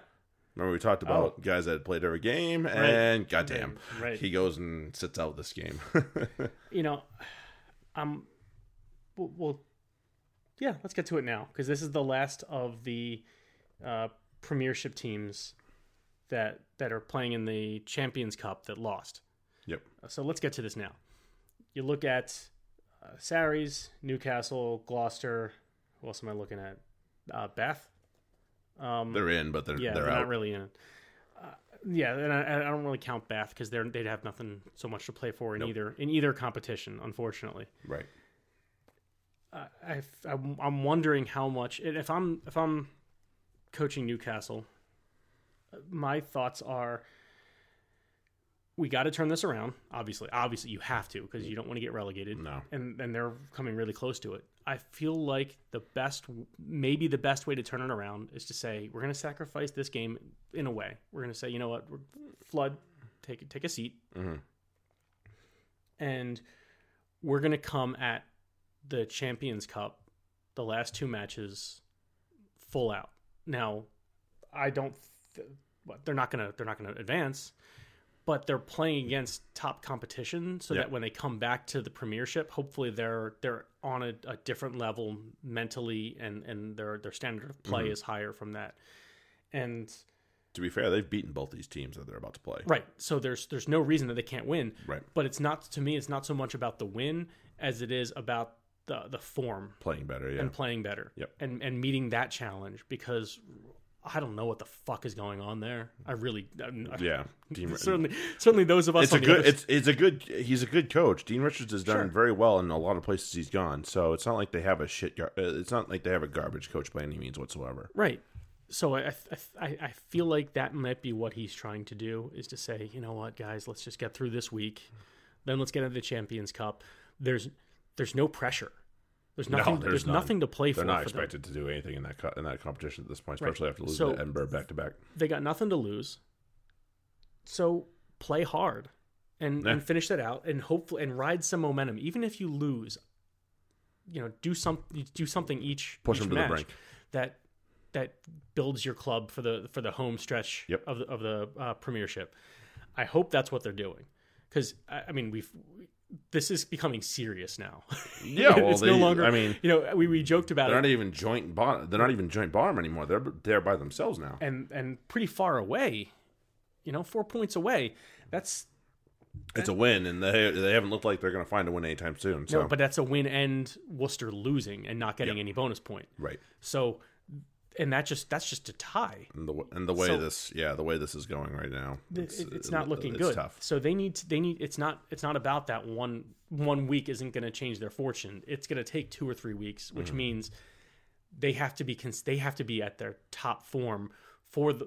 Remember we talked about guys that had played every game, and goddamn, Right. he goes and sits out this game. you know, I'm. Well, well yeah. Let's get to it now because this is the last of the uh, Premiership teams that that are playing in the Champions Cup that lost. Yep. So let's get to this now. You look at uh, Sarries, Newcastle, Gloucester. Who else am I looking at? Uh, Bath. Um, They're in, but they're yeah, they're, they're, out. not really in. Uh, yeah, and I, I don't really count Bath because they're they'd have nothing so much to play for in either in either competition, unfortunately. right. I, I I'm- I'm wondering how much if I'm if I'm coaching Newcastle, my thoughts are we got to turn this around. Obviously, obviously you have to because you don't want to get relegated. No. and and they're coming really close to it. I feel like the best, maybe the best way to turn it around is to say we're going to sacrifice this game in a way. We're going to say, you know what, we're, flood, take take a seat, Mhm. and we're going to come at the Champions Cup, the last two matches, full out. Now, I don't. Th- what, they're not gonna. They're not gonna advance, but they're playing against top competition, so Yeah. that when they come back to the Premiership, hopefully they're they're on a, a different level mentally, and and their their standard of play mm-hmm. is higher from that. And To be fair, they've beaten both these teams that they're about to play. right, so there's there's no reason that they can't win. Right. But it's not to me. It's not so much about the win as it is about the the form Playing better, yeah. and playing better. Yep. And and meeting that challenge because I don't know what the fuck is going on there. I really I'm, yeah. Dean, certainly certainly those of us it's a good it's it's a good he's a good coach. Dean Richards has done Sure. very well in a lot of places he's gone. So it's not like they have a shit uh, it's not like they have a garbage coach by any means whatsoever. Right. So I, I I I feel like that might be what he's trying to do is to say, you know what, guys, let's just get through this week, then let's get into the Champions Cup. There's there's no pressure. There's nothing. there's there's, nothing to play for. They're not for them. expected to do anything in that co- in that competition at this point, Right. especially after losing So- to Edinburgh back to back. They got nothing to lose. So play hard, and Yeah. and finish that out, and hopefully and ride some momentum. Even if you lose, you know, do some do something each Push each them to the brink. that that builds your club for the for the home stretch Yep. of the of the uh, Premiership. I hope that's what they're doing because I, I mean we've this is becoming serious now. Yeah, well, it's they, no longer. I mean, you know, we, we joked about it. they're not even joint bottom. They're not even joint bottom anymore. They're they're by themselves now. and and pretty far away. You know, four points away. That's It's a win, and they they haven't looked like they're going to find a win anytime soon. So no, but that's a win and Worcester losing and not getting any bonus point. right, So, and that just that's just a tie. and the and the way So- this yeah the way this is going right now, It's, it's it- not looking it's good. Tough. So they need to, they need it's not it's not about that one one week isn't going to change their fortune. It's going to take two or three weeks, which Mm-hmm. means they have to be they have to be at their top form for the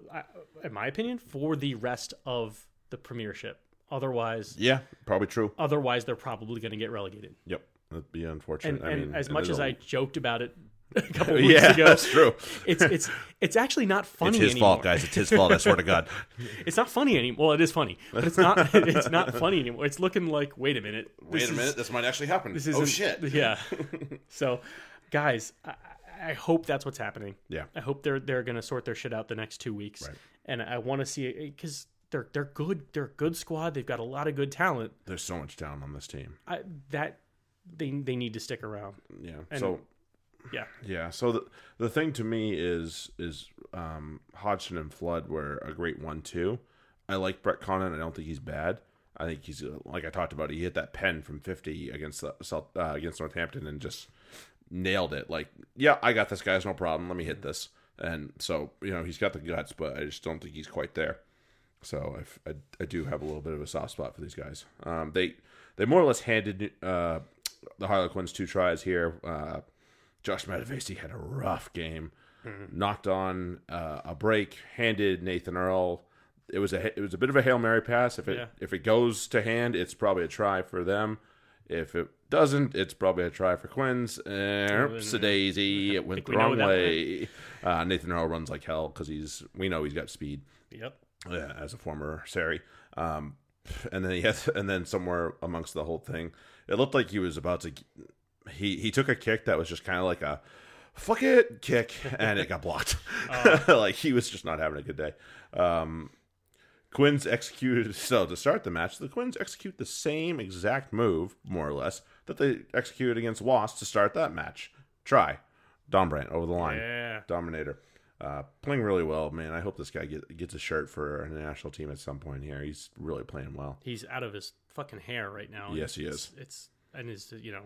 in my opinion for the rest of the premiership. Otherwise, Yeah, probably true. otherwise they're probably going to get relegated. Yep, that'd be unfortunate. And, I and mean, as much as I joked about it a couple weeks yeah, ago, that's true. it's it's it's actually not funny It's his anymore. fault, guys. It's his fault. I swear to God. It's not funny anymore. Well, it is funny, but it's not. it's not funny anymore. It's looking like, wait a minute. Wait a is- minute, this might actually happen. This is oh shit. Yeah. so, guys, I, I hope that's what's happening. Yeah. I hope they're they're gonna sort their shit out the next two weeks, Right. and I want to see it because they're they're good. They're a good squad. They've got a lot of good talent. There's so much talent on this team. I, that they they need to stick around. Yeah. And- so Yeah. yeah. So the the thing to me is is um, Hodgson and Flood were a great one too. I like Brett Connon. I don't think he's bad. I think he's uh, like I talked about. He hit that pen from 50 against the South, uh, against Northampton and just nailed it. Like, yeah, I got this, guys. No problem. Let me hit this. And so you know he's got the guts, but I just don't think he's quite there. So I've, I, I do have a little bit of a soft spot for these guys. Um, they they more or less handed uh, the Harlequins two tries here. Uh, Josh Matavesi had a rough game. Knocked on uh, a break, handed Nathan Earle. It was a it was a bit of a hail mary pass. If it Yeah. if it goes to hand, it's probably a try for them. If it doesn't, it's probably a try for Quins. Oops, a daisy. It went the wrong way. Uh, Nathan Earle runs like hell because he's we know he's got speed Yep. yeah, as a former Sari. Um, and then he has, and then somewhere amongst the whole thing, it looked like he was about to. He he took a kick that was just kind of like a fuck it kick, and it got blocked. like he was just not having a good day. Um, Quins executed so to start the match. The Quins execute the same exact move, more or less, that they executed against Wasp to start that match. Try Dombrandt over the line. Yeah. Dominator. Uh, playing really well, man. I hope this guy get, gets a shirt for a national team at some point here. He's really playing well. He's out of his fucking hair right now. Yes, he It's- is. It's and his you know,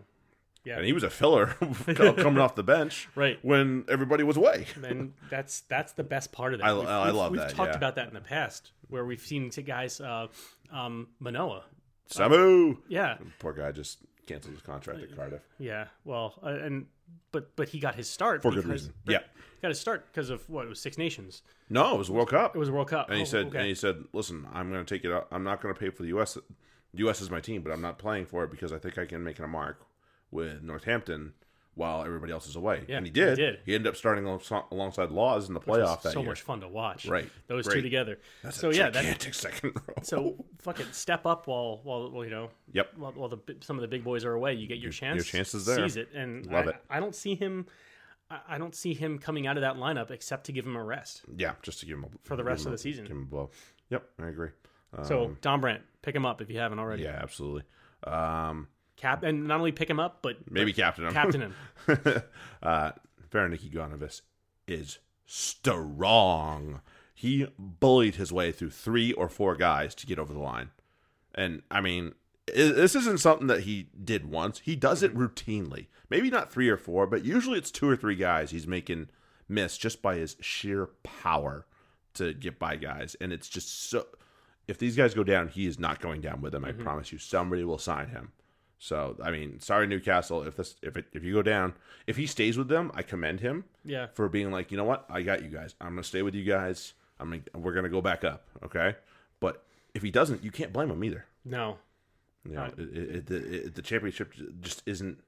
yeah. And he was a filler coming off the bench Right. when everybody was away. and that's that's the best part of that. I- We've- I we've- love we've that, talked yeah. about that in the past, where we've seen guys, uh, um, Manoa. Samu! Yeah, Poor guy just canceled his contract at Cardiff. yeah. Well, uh, and but but he got his start For good because- reason. Yeah. got his start because of what it was Six Nations. No, it was World Cup. It was World Cup, and he Oh, said, okay. and he said, listen, I'm going to take it out. I'm not going to pay for the U.S. U.S. is my team, but I'm not playing for it because I think I can make it a mark with Northampton while everybody else is away. Yeah, and he did. he did. ended up starting alongside Lawes in the playoff that so year. much fun to watch. Right. those Great. two together. That's so a yeah, that, gigantic second row. so fucking step up while while, while you know Yep. while, while the some of the big boys are away. You get your chance. Your chances there. Seize it, and Love I, it. I don't see him. I don't see him coming out of that lineup except to give him a rest. Yeah, just to give him a, For the rest of the season. Give him a blow. Yep, I agree. Um, So Dombrandt, pick him up if you haven't already. yeah, absolutely. Um, Cap and not only pick him up, but maybe captain him. captain him. uh, Vereniki Goneva is strong. He bullied his way through three or four guys to get over the line. And I mean, this isn't something that he did once. He does it routinely. Maybe not three or four, but usually it's two or three guys he's making miss just by his sheer power to get by guys. And it's just so. If these guys go down, he is not going down with them. I promise you. Somebody will sign him. So I mean, sorry Newcastle. If this if it, if you go down, if he stays with them, I commend him Yeah. for being like, you know what, I got you guys. I'm gonna stay with you guys. I'm gonna, we're gonna go back up, okay? But if he doesn't, you can't blame him either. No. You know, Right. it, it, it, the, it, the championship just isn't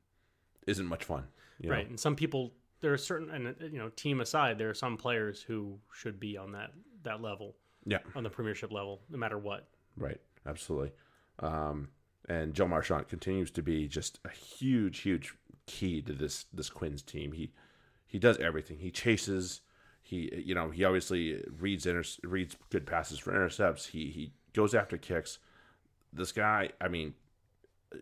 isn't much fun. You know? Right. And some people there are certain and you know, team aside, there are some players who should be on that that level, Yeah. on the premiership level, no matter what. Right. Absolutely. Um, and Joe Marchant continues to be just a huge, huge key to this this Quins team. He he does everything. He chases. He you know he obviously reads inter- reads good passes for intercepts. He he goes after kicks. This guy, I mean,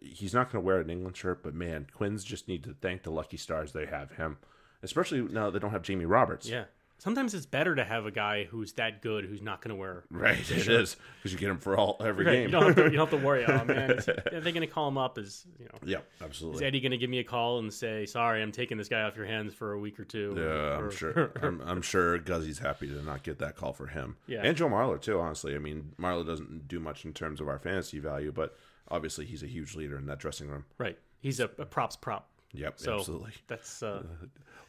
he's not going to wear an England shirt, but man, Quins just need to thank the lucky stars they have him, especially now they don't have Jamie Roberts. Yeah. Sometimes it's better to have a guy who's that good who's not going to wear. Right, it is because you get him for all every Right, game. You don't, have to, you don't have to worry. Oh man, is, are they going to call him up? Is you know, yeah, absolutely is. Eddie going to give me a call and say, "Sorry, I'm taking this guy off your hands for a week or two? Yeah, I'm sure. I'm, I'm sure Guzzy's happy to not get that call for him. Yeah. and Joe Marler too. Honestly, I mean, Marler doesn't do much in terms of our fantasy value, but obviously he's a huge leader in that dressing room. Right. He's a, a props prop. Yep, So absolutely. that's uh,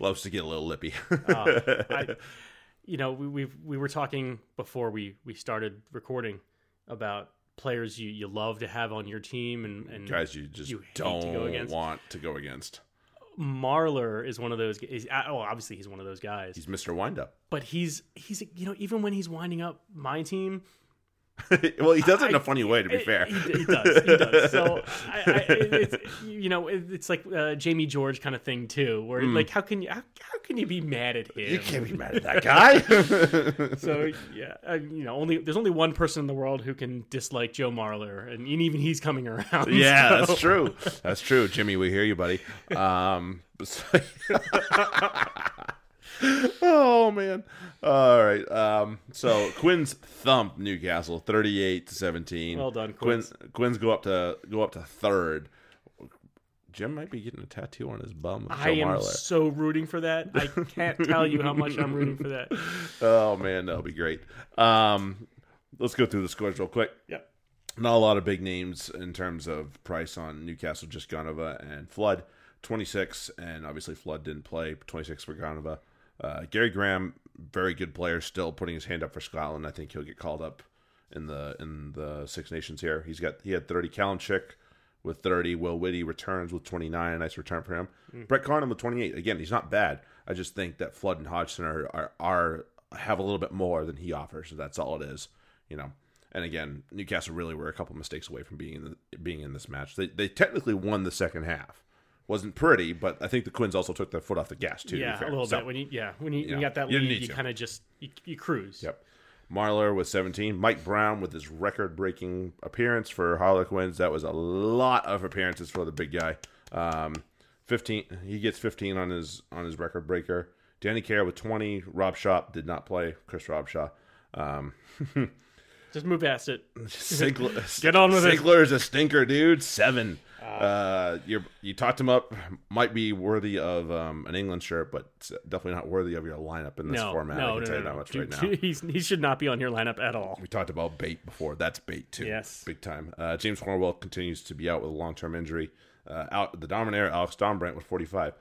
Loves to get a little lippy. Ah, I, you know, we we we were talking before we we started recording about players you, you love to have on your team and and Guys, you just You don't go against. want to go against. Marler is one of those. Is, oh, obviously he's one of those guys. He's Mr. Windup. but he's he's you know even when he's winding up my team, well, he does it in a funny way, to be fair. He, he does. He does. So, I, I, it's, you know, it's like uh, Jamie George kind of thing too, where like, how can you how, how can you be mad at him? You can't be mad at that guy. So yeah, uh, you know, only there's only one person in the world who can dislike Joe Marler, and, even he's coming around. yeah, so- that's true. That's true. Jimmy, we hear you, buddy. Um, oh man. All right. Um, so Quins thump Newcastle, thirty-eight to seventeen. Well done, Quinn's. Quins. Quinn's go up to go up to third. Jim might be getting a tattoo on his bum. Of I am Marler. so rooting for that. I can't tell you how much I'm rooting for that. Oh man, that'll be great. Um, let's go through the scores real quick. Yep. Not a lot of big names in terms of price on Newcastle, just Goneva and Flood. 26, and obviously Flood didn't play. 26 for Goneva. Uh, Gary Graham, very good player, still putting his hand up for Scotland. I think he'll get called up in the in the Six Nations here. He's got he had 30. Callum Chick with 30. Will Whitty returns with 29. A nice return for him. Brett Connon with 28. Again, he's not bad. I just think that Flood and Hodgson are, are are have a little bit more than he offers. So that's all it is. You know. And again, Newcastle really were a couple mistakes away from being in the, being in this match. They they technically won the second half. Wasn't pretty, but I think the Quins also took their foot off the gas too. to Yeah, fair. a little So, bit. When you yeah, when you, Yeah. you got that You lead, you kind of just you, you cruise. Yep. Marler with 17. Mike Brown with his record breaking appearance for Harlequins. That was a lot of appearances for the big guy. Um, 15. He gets 15 on his on his record breaker. Danny Care with 20. Rob Shaw did not play. Chris Robshaw. Um, Just move past it. Sinckler, Get on with it. Sinckler is a stinker, dude. Seven. Uh, you you talked him up. Might be worthy of um, an England shirt, but definitely not worthy of your lineup in this No, format. I no, can no, tell no, you that much Dude, right now. He's, he should not be on your lineup at all. We talked about bait before. That's bait too. Yes. big time. Uh, James Horwill continues to be out with a long term injury. Uh, out the Dominator Alex Dombrandt with forty five.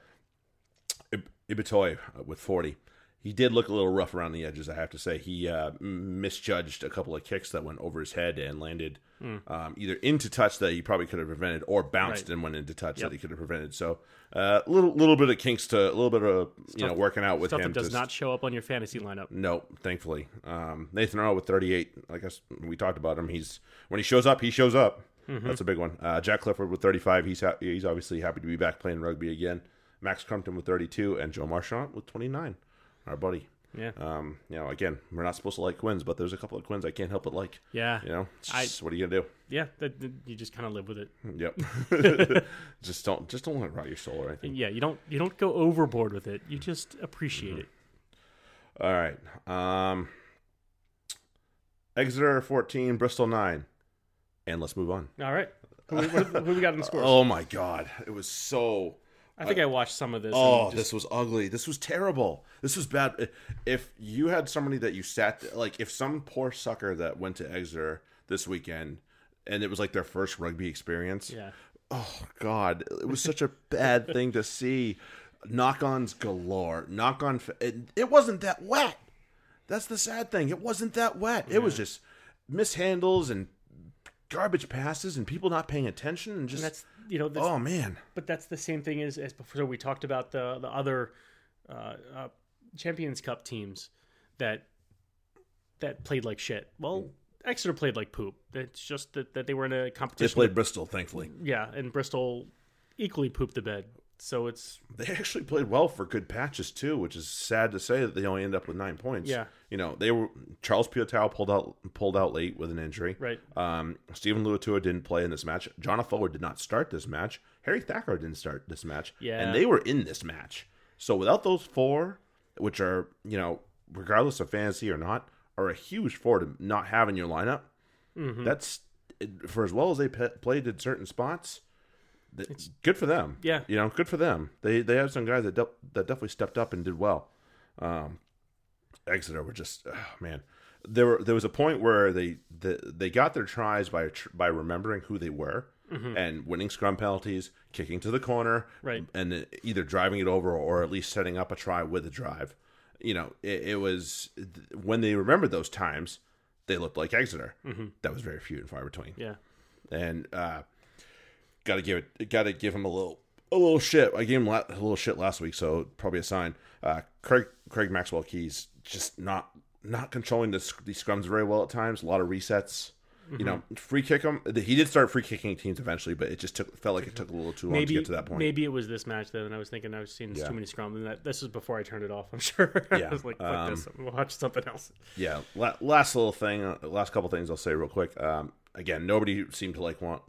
Ib- Ibitoye uh, with forty. He did look a little rough around the edges, I have to say. He uh, misjudged a couple of kicks that went over his head and landed um, either into touch that he probably could have prevented, or bounced. Right. and went into touch Yep. that he could have prevented. So, a uh, little little bit of kinks to a little bit of you know working out with Stuff him. that does to- not show up on your fantasy lineup. no, thankfully. Um, Nathan Earle with 38. Like us, we talked about him. He's when he shows up, he shows up. Mm-hmm. That's a big one. Uh, Jack Clifford with 35. He's ha- he's obviously happy to be back playing rugby again. Max Crumpton with 32, and Joe Marchant with 29. Our buddy. Yeah. Um, you know, again, we're not supposed to like Quins, but there's a couple of Quins I can't help but like. Yeah. You know, I- just- what are you gonna do? Yeah. That, that- you just kind of live with it. Yep. just don't just don't let it rot your soul or anything. Yeah. You don't you don't go overboard with it. You just appreciate it. All right. Um, Exeter 14, Bristol 9. And let's move on. All right. Who, what- who we got in the score? Oh my god, it was so. I think I watched some of this. Oh, and just- this was ugly. This was terrible. This was bad. If you had somebody that you sat like, if some poor sucker that went to Exeter this weekend, and it was like their first rugby experience. yeah. Oh God, it was such a bad thing to see. Knock-ons galore. Knock-on. It, it wasn't that wet. That's the sad thing. It wasn't that wet. It was just mishandles and garbage passes and people not paying attention and just. That's you know, this, oh man. but that's the same thing as as before. We talked about the the other uh, uh, Champions Cup teams that that played like shit. Well, Exeter played like poop. It's just that, that they were in a competition. They played Bristol, thankfully. yeah, and Bristol equally pooped the bed. So it's They actually played well for good patches too, which is sad to say that they only end up with nine points. Yeah. you know they were Charles Piutau pulled out pulled out late with an injury. right. Um, Steven Luatua didn't play in this match. Jonathan Forward did not start this match. Harry Thacker didn't start this match. Yeah. and they were in this match. So without those four, which are you know regardless of fantasy or not, are a huge four to not have in your lineup. Mm-hmm. That's for as well as they pe- played in certain spots. It's good for them. Yeah. you know, good for them. They they have some guys that de- that definitely stepped up and did well. Um, Exeter were just oh, man. There were there was a point where they the, they got their tries by tr- by remembering who they were and winning scrum penalties, kicking to the corner, Right. and either driving it over or at least setting up a try with a drive. You know, it, it was when they remembered those times, they looked like Exeter. That was very few and far between Yeah. and uh, got to give it, got to give him a little, a little shit. I gave him la- a little shit last week, so probably a sign. Uh, Craig, Craig Maxwell Keys just not, not controlling the, sc- these scrums very well at times. A lot of resets. You know, free kick him. He did start free kicking teams eventually, but it just took felt like it took a little too long Maybe to get to that point. maybe it was this match though, and I was thinking I was seeing Yeah. too many scrums, and that this was before I turned it off. I'm sure. Yeah, I was like, fuck this, um, I'm gonna watch something else. Yeah. La- last little thing, uh, last couple things I'll say real quick. Um, again, nobody seemed to like want.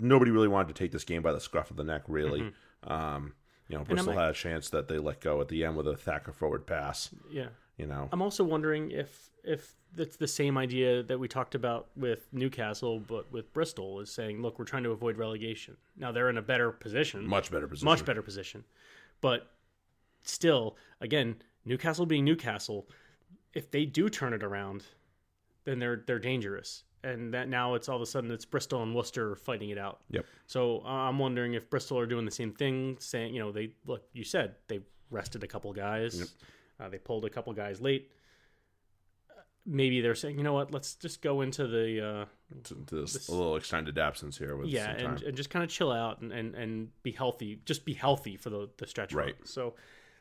Nobody really wanted to take this game by the scruff of the neck. Really, um, you know, Bristol had a chance that they let go at the end with a Thacker forward pass. Yeah. You know, I'm also wondering if if that's the same idea that we talked about with Newcastle, but with Bristol is saying, look, we're trying to avoid relegation. Now they're in a better position, much better position. much better position, but still, again, Newcastle being Newcastle, if they do turn it around, then they're they're dangerous, and that now it's all of a sudden it's Bristol and Worcester fighting it out. Yep. So uh, I'm wondering if Bristol are doing the same thing, saying, you know, they look. You said they rested a couple guys, uh, they pulled a couple guys late. Uh, Maybe they're saying, you know what, let's just go into the uh, To, to this, a little extended absence here with yeah, some time. and, and just kind of chill out and, and, and be healthy. Just be healthy for the, the stretch run. Right. So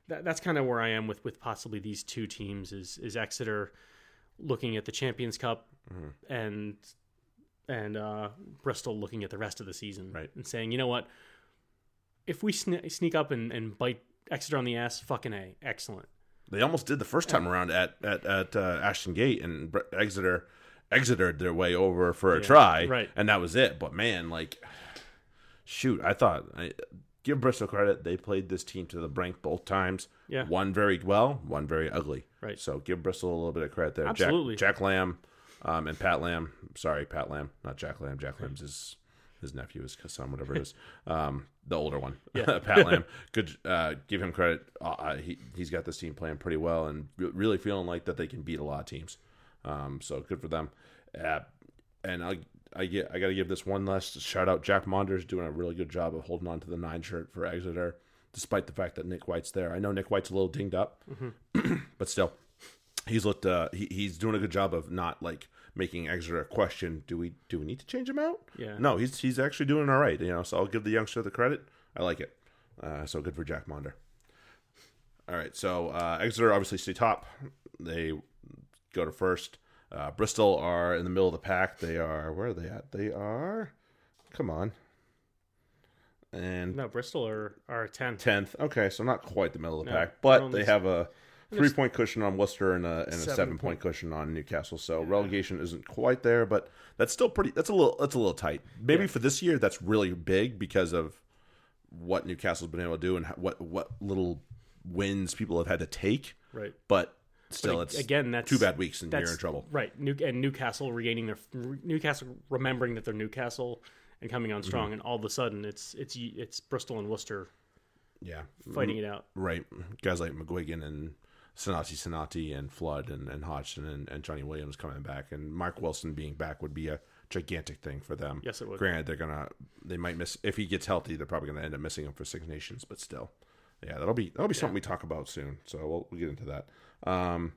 that, that's kind of where I am with, with possibly these two teams is is Exeter looking at the Champions Cup Mm-hmm. and and uh, Bristol looking at the rest of the season Right. and saying, you know what, if we sne- sneak up and, and bite Exeter on the ass, fucking a, excellent. They almost did the first time around at at, at uh, Ashton Gate and Bre- Exeter exited their way over for a try, right. And that was it. But man, like, shoot, I thought I give Bristol credit. They played this team to the brink both times. Yeah. one very well, one very ugly. Right. So give Bristol a little bit of credit there. Absolutely. Jack, Jack Lam um, and Pat Lam. Sorry, Pat Lam, not Jack Lam. Jack Lam's his his nephew, his son, whatever it is. Um, the older one, Yeah. Pat Lam. Good. Uh, give him credit. Uh, uh, he he's got this team playing pretty well and re- really feeling like that they can beat a lot of teams. Um, so good for them. Uh, and I I get I got to give this one last shout out. Jack Maunder's doing a really good job of holding on to the nine shirt for Exeter, despite the fact that Nick White's there. I know Nick White's a little dinged up, but still, he's looked. Uh, he, he's doing a good job of not like making Exeter a question. Do we do we need to change him out? Yeah. No, he's he's actually doing all right. You know, so I'll give the youngster the credit. I like it. Uh, so good for Jack Maunder. All right, so uh, Exeter obviously stay top. They go to first. Uh, Bristol are in the middle of the pack. They are where are they at? They are. Come on. And No, Bristol are, are 10. tenth. Okay, so not quite the middle of the No, pack, but they have a three point cushion on Worcester and a and a Seven seven point cushion on Newcastle. So relegation isn't quite there, but that's still pretty. That's a little. That's a little tight. Maybe for this year, that's really big because of what Newcastle's been able to do and what what little wins people have had to take. Right. But still, it's again, that's two bad weeks and you're in trouble. Right. New, and Newcastle regaining their Newcastle remembering that they're Newcastle and coming on strong, mm-hmm. and all of a sudden it's it's it's Bristol and Worcester Yeah, fighting it out. right. Guys like McGuigan and Sinoti Sinoti and Flood and, and Hodgson and, and Johnny Williams coming back and Mark Wilson being back would be a gigantic thing for them. Yes, it would. Granted, they're gonna they might miss if he gets healthy. They're probably gonna end up missing him for Six Nations, but still, yeah, that'll be that'll be something we talk about soon. So we'll, we'll get into that. Um,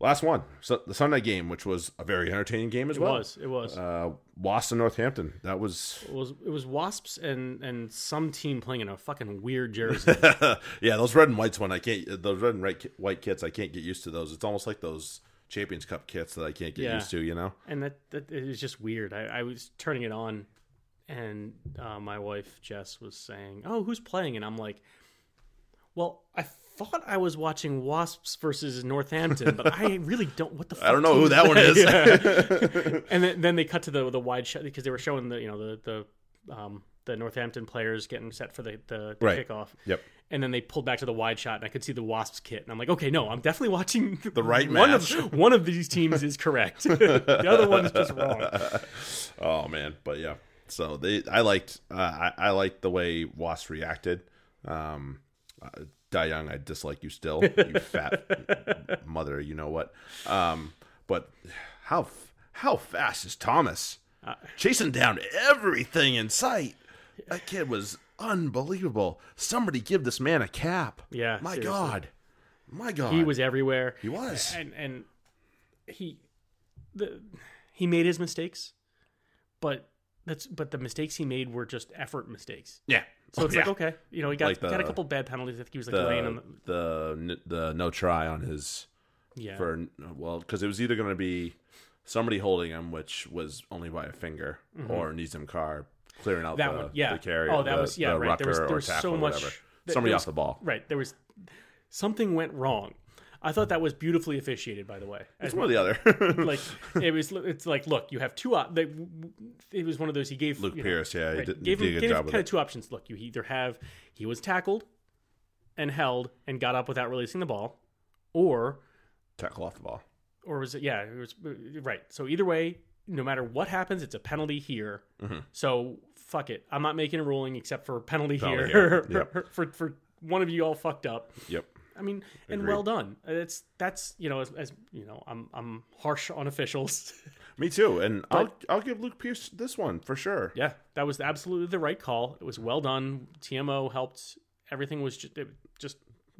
last one, so the Sunday game, which was a very entertaining game as It well. was it was Uh, Wasp and Northampton. That was it was it was Wasps and and some team playing in a fucking weird jersey. yeah, those red and whites one I can't. Those red and white white kits I can't get used to those. It's almost like those Champions Cup kits that I can't get Yeah. used to. You know. and that, that it was just weird. I, I was turning it on, and uh, my wife Jess was saying, "Oh, who's playing?" And I'm like, "Well, I thought I was watching Wasps versus Northampton, but I really don't. What the? Fuck I don't know who that one is. Yeah. and then, then they cut to the the wide shot because they were showing the you know the the um, the Northampton players getting set for the the, the Right. kickoff. Yep. And then they pulled back to the wide shot, and I could see the Wasps kit, and I'm like, okay, no, I'm definitely watching the right one match. Of, one of these teams is correct. the other one is just wrong. Oh man, but yeah. So they, I liked, uh, I, I liked the way Wasps reacted. Um, uh, Dai Young, I dislike you still, you fat mother. You know what? Um, but how how fast is Thomas Uh, chasing down everything in sight? That kid was unbelievable. Somebody give this man a cap. Yeah, my seriously. God, my God. He was everywhere. He was. and and he the he made his mistakes, but that's but the mistakes he made were just effort mistakes. Yeah. So it's yeah. like okay, you know, he got Like the- got a couple bad penalties. I think he was like laying on the the, the the no try on his yeah. for well because it was either going to be somebody holding him, which was only by a finger, or Nizaam Carr clearing out Mm-hmm. that the, one, yeah. the carrier. oh, that the, was yeah, the right. There was there was so much. Somebody there off the ball. Right. There was something went wrong. I thought that was beautifully officiated, by the way. It's one or the other. like it was. It's like look, you have two. Op- they, it was one of those. He gave Luke you know, Pearce, yeah, he did, gave him, a good gave job him kind of two options. Look, you either have he was tackled and held and got up without releasing the ball, or Tackle off the ball. or was it? Yeah, it was right. So either way, no matter what happens, it's a penalty here. Mm-hmm. So fuck it. I'm not making a ruling except for penalty, Penalty here here. for for one of you all fucked up. Yep. I mean, and Agreed. well done. It's that's you know as, as you know I'm I'm harsh on officials. Me too. And I'll I'll give Luke Pearce this one for sure. yeah, that was absolutely the right call. It was well done. TMO helped. Everything was just it, just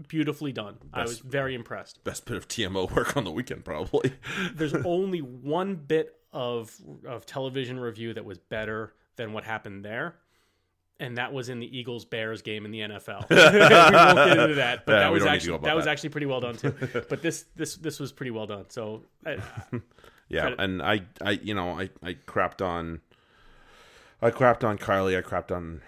beautifully done. I was very impressed. Best bit of TMO work on the weekend, probably. There's only one bit of of television review that was better than what happened there. And that was in the Eagles Bears game in the NFL. we won't get into that, but Yeah, that was don't need to actually about that was actually pretty well done too. But this this this was pretty well done. So I, Yeah, Credit. and I, I, you know, I, I crapped on, I crapped on Carley. I crapped on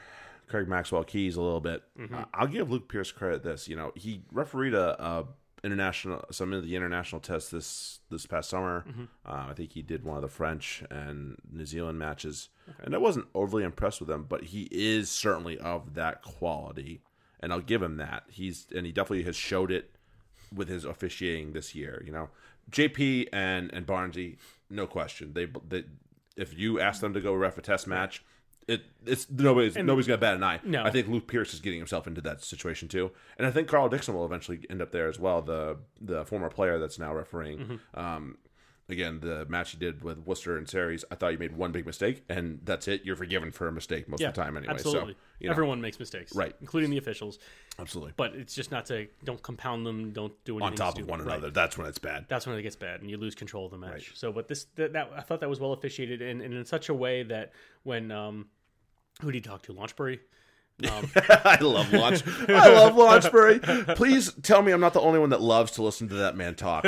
Craig Maxwell Keys a little bit. Mm-hmm. I'll give Luke Pearce credit. This, you know, he refereed a, a international, some of the international tests this this past summer. Mm-hmm. Uh, I think he did one of the French and New Zealand matches, and I wasn't overly impressed with him. But he is certainly of that quality, and I'll give him that. He's and he definitely has showed it with his officiating this year. You know, JP and and Barnesy, no question. They, they if you ask them to go ref a test match, it it's nobody's nobody's gonna bat an eye. No. I think Luke Pearce is getting himself into that situation too, and I think Karl Dickson will eventually end up there as well. The the former player that's now refereeing. Mm-hmm. Um, again, the match he did with Worcester and Sarries, I thought you made one big mistake, and that's it. You're forgiven for a mistake most yeah, of the time anyway. absolutely. So you know, Everyone makes mistakes, Right. including the officials. absolutely But it's just not to don't compound them. Don't do anything on top of stupid. one Right. another. That's when it's bad. That's when it gets bad and you lose control of the match. So, but this that, that I thought that was well officiated and, and in such a way that when um, who do you talk to? Launchbury. Um, I love Launch. I love Launchbury. Please tell me I'm not the only one that loves to listen to that man talk.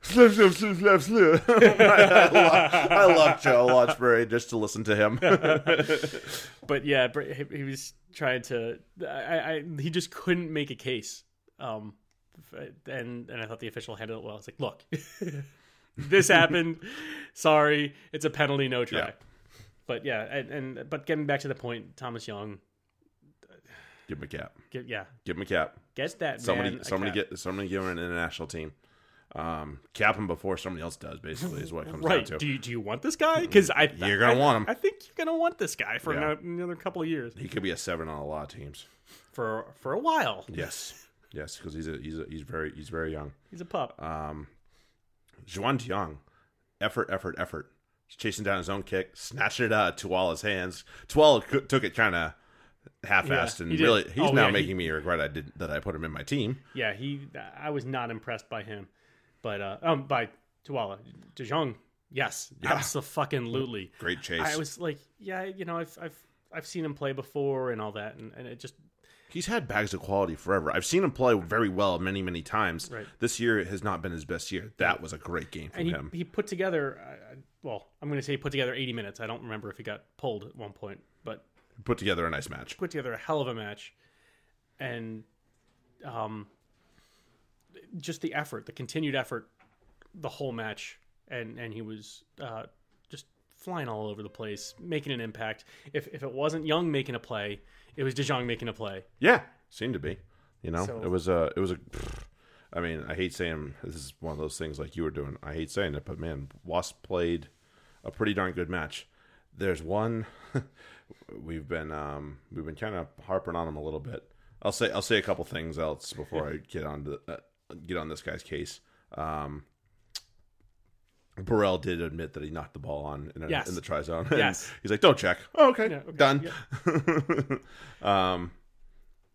Slip, slip, slip, slip, slip. I, love, I love Joe Launchbury just to listen to him. but yeah, he, he was trying to. I, I he just couldn't make a case. Um, and and I thought the official handled it well. It's like, look, this happened. Sorry, it's a penalty, no try. Yeah. But yeah, and, and but getting back to the point, Thomas Young, Give him a cap. get, yeah, Give him a cap. get that Somebody, somebody cap. get somebody give him an international team. Um, cap him before somebody else does. Basically, is what it comes Right. down Do you, do you want this guy? Because I You're gonna I- want him. I think you're gonna want this guy for Yeah. ano- another couple of years. He could be a seven on a lot of teams. For for a while. Yes, yes, because he's a, he's a, he's very he's very young. He's a pup. Um, Juan De Jongh, effort, effort, effort. He's chasing down his own kick, snatching it out of Tuala's hands. Tuala took it kind of half-assed, Yeah, and he really, he's Oh, now yeah, he- making me regret I did that I put him in my team. yeah, he. I was not impressed by him, but uh, um, by Tuala, De Jongh. Yes, Yeah. absolutely. Great chase. I was like, yeah, you know, I've I've I've seen him play before and all that, and, and it just He's had bags of quality forever. I've seen him play very well many, many times. Right. This year has not been his best year. That was a great game from and he, him. he put together. Well, I'm going to say he put together 80 minutes. I don't remember if he got pulled at one point, but Put together a nice match. put together a hell of a match, and um, just the effort, the continued effort, the whole match, and and he was uh, just flying all over the place, making an impact. If if it wasn't Young making a play, it was De Jongh making a play. Yeah, seemed to be. You know, So- it was a, it was a. I mean, I hate saying this is one of those things like you were doing. I hate saying it, but man, Wasp played a pretty darn good match. There's one we've been um, we've been kind of harping on him a little bit. I'll say I'll say a couple things else before I get on to, uh, get on this guy's case. Um, Burrell did admit that he knocked the ball on in, a, Yes. in the try zone. Yes. he's like, "Don't check." Oh, okay, Yeah, okay, done. um,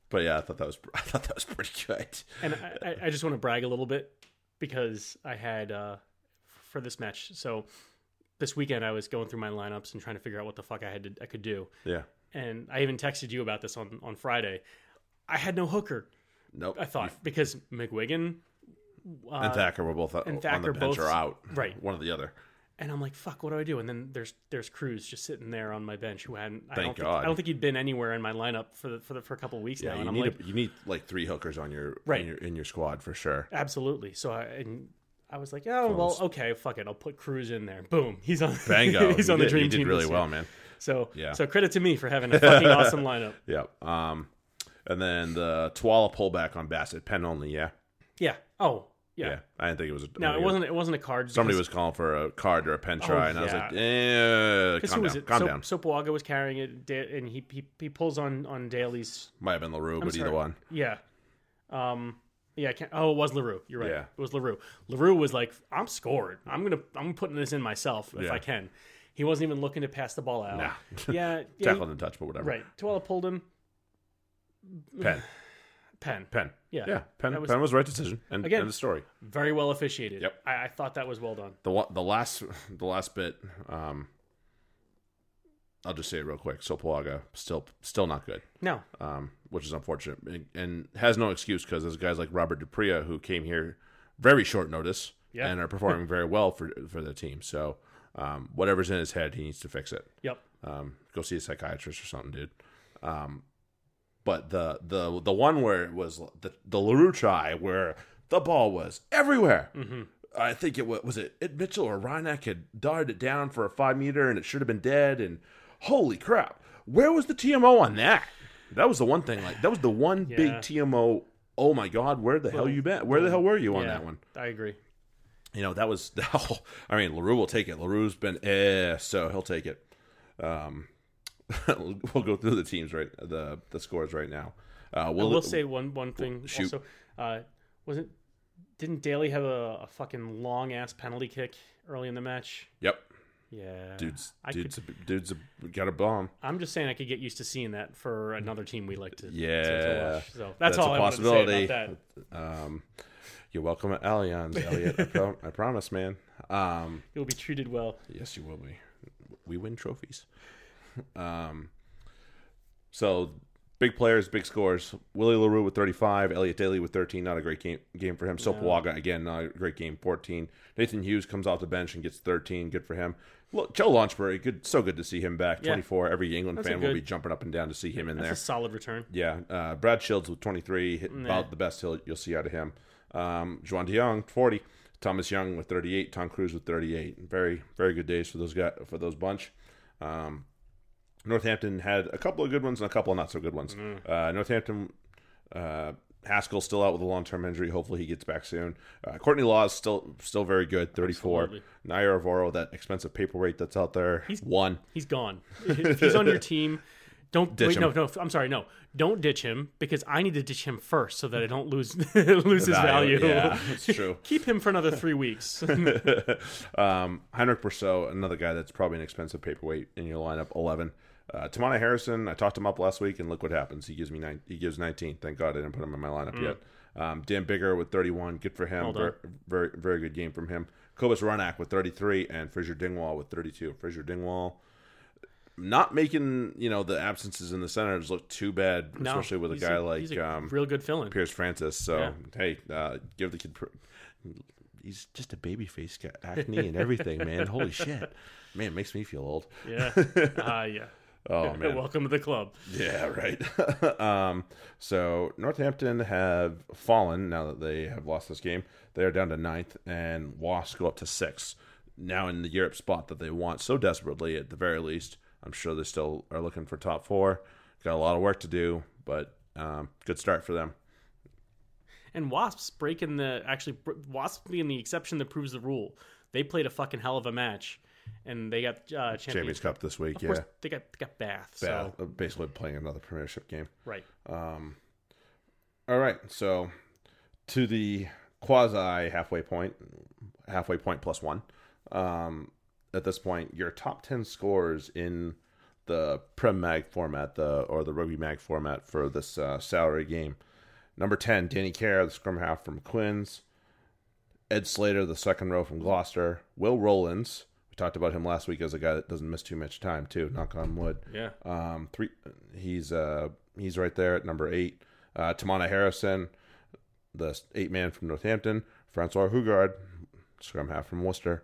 but yeah, I thought that was I thought that was pretty good. and I, I- just want to brag a little bit because I had uh, for this match. So this weekend I was going through my lineups and trying to figure out what the fuck I had to, I could do. Yeah. And I even texted you about this on on Friday. I had no hooker. Nope. I thought because McGuigan uh, and Thacker were both and on Thacker the bench both- or out. right. One or the other. And I'm like, fuck, what do I do? And then there's there's Cruse just sitting there on my bench who hadn't. I Thank don't Think, God. I don't think he'd been anywhere in my lineup for the, for the, for a couple of weeks Yeah, now. you And I'm need like, a, you need like three hookers on your Right. in your in your squad for sure. Absolutely. So I and I was like, oh well, okay, fuck it, I'll put Cruse in there. Boom, he's on. Bango. he's on the did- dream you did team. really well, man. So Yeah. so credit to me for having a fucking awesome lineup. Yeah. Um, and then the Tuala pullback on Bassett, pen only. Yeah. Yeah. Oh yeah. Yeah. I didn't think it was. A, No, it wasn't. It wasn't a card. Somebody was calling for a card or a pen try, and I was yeah. like, "Eh, calm was down, it? calm Soap, down." Was carrying it, and he, he he pulls on on Daly's. Might have been Le Roux, but sorry. either one. Yeah. Um. Yeah. I can't, oh, it was Le Roux. You're right. Yeah. It was Le Roux. Larue was like, "I'm scored. I'm gonna. I'm putting this in myself if Yeah. I can." He wasn't even looking to pass the ball out. Nah. Yeah. yeah Tackle and touch, but whatever. Right. Tuala pulled him. Pen, Pen. pen. Yeah. Yeah, pen. Was- pen was the right decision. And Again- end of story. Very well officiated. Yep. I, I thought that was well done. the the last the last bit um I'll just say it real quick. Sopoaga still still not good, No. um, which is unfortunate, and, and has no excuse because there's guys like Robert du Preez who came here very short notice Yeah. and are performing very well for for the team. So um, whatever's in his head, he needs to fix it. Yep. Um, go see a psychiatrist or something, dude. Um, but the the the one where it was the the Le Roux try where the ball was everywhere. Mm-hmm. I think it was was it, it Mitchell or Reinach had darted it down for a five meter and it should have been dead. And holy crap, where was the TMO on that? That was the one thing. Like that was the one big TMO. Oh my God, where the hell you been? Where the hell were you on Yeah, that one? I agree. you know that was the i mean le Roux will take it le Roux's been eh so he'll take it um we'll go through the teams right the the scores right now uh we'll, will say one one thing. shoot. Also, uh, wasn't didn't Daly have a, a fucking long ass penalty kick early in the match? yep Yeah, dude's I dude's a, dude's a, got a bomb I'm just saying I could get used to seeing that for another team we like to. to- to Yeah. watch. So that's, all a I say about that. um you're welcome at allianz elliot I, pro- I promise man um You'll be treated well. Yes, you will be. We win trophies. Um, so big players, big scores. Willie Le Roux with 35, Elliot Daly with 13. Not a great game game for him. Sopoaga again, not a great game. 14. Nathan Hughes comes off the bench and gets 13. Good for him. Look, Joe Launchbury, good, so good to see him back. Yeah. 24. Every England That's fan will be jumping up and down to see him in That's there. a solid return. Yeah, uh, Brad Shields with 23, hit about the best he'll, you'll see out of him. Um, Juan De Jongh, 40. Thomas Young with 38. Tom Cruse with 38. Very, very good days for those guys, for those bunch. Um, Northampton had a couple of good ones and a couple of not so good ones. Uh, Northampton uh, Haskell's still out with a long term injury. Hopefully, he gets back soon. Uh, Courtney Lawes is still still very good, 34. Absolutely. Naiyaravoro, that expensive paperweight that's out there, He's- one. He's gone. if he's on your team, don't Ditch wait, him. no, no. I'm sorry, no. Don't ditch him because I need to ditch him first so that I don't lose lose his value. Yeah, it's true. Keep him for another three weeks. um, Heinrich Brousseau, another guy that's probably an expensive paperweight in your lineup, 11. Uh, Teimana Harrison, I talked him up last week, and look what happens. He gives me nine. He gives 19. Thank God I didn't put him in my lineup yet. Um, Dan Biggar with 31. Good for him. Very, very, very good game from him. Cobus Reinach with 33, and Fraser Dingwall with 32. Fraser Dingwall not making you know the absences in the centers look too bad, No, especially with a guy like he's a um, real good fill-in. Piers Francis. So Yeah. hey, uh, give the kid. Pr- he's just a baby face, got acne and everything, man. Holy shit, man, it makes me feel old. Yeah. Ah, yeah. Oh man, Welcome to the club. yeah, right. um, so Northampton have fallen now that they have lost this game. They are down to ninth, and Wasps go up to six. Now in the Europe spot that they want so desperately, at the very least. I'm sure they still are looking for top four. Got a lot of work to do, but um, good start for them. And Wasps breaking the actually Wasps being the exception that proves the rule. They played a fucking hell of a match, and they got uh, champions. Champions Cup this week, Of yeah. they got they got Bath. So basically playing another Premiership game. right. All right, so to the quasi halfway point, halfway point plus one. Um, at this point, your top ten scores in the Prem Mag format, the or the Rugby Mag format for this uh, salary game. Number ten, Danny Care, the scrum half from Quins. Ed Slater, the second row from Gloucester. Will Rollins, talked about him last week as a guy that doesn't miss too much time too. Knock on wood. Yeah. Um, three. He's uh he's right there at number eight. Uh, Teimana Harrison, the eight man from Northampton. Francois Hougaard, scrum half from Worcester.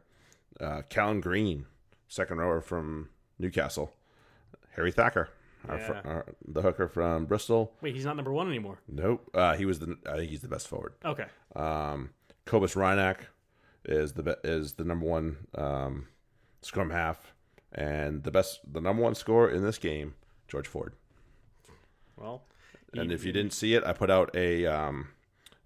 Uh, Callan Green, second rower from Newcastle. Harry Thacker, our, fr- our, the hooker from Bristol. Wait, he's not number one anymore. Nope. Uh, he was the. I think he's the best forward. Okay. Um, Cobus Reinach is the be- is the number one um, scrum half, and the best the number one scorer in this game, George Ford. Well, And if you didn't see it, I put out a um,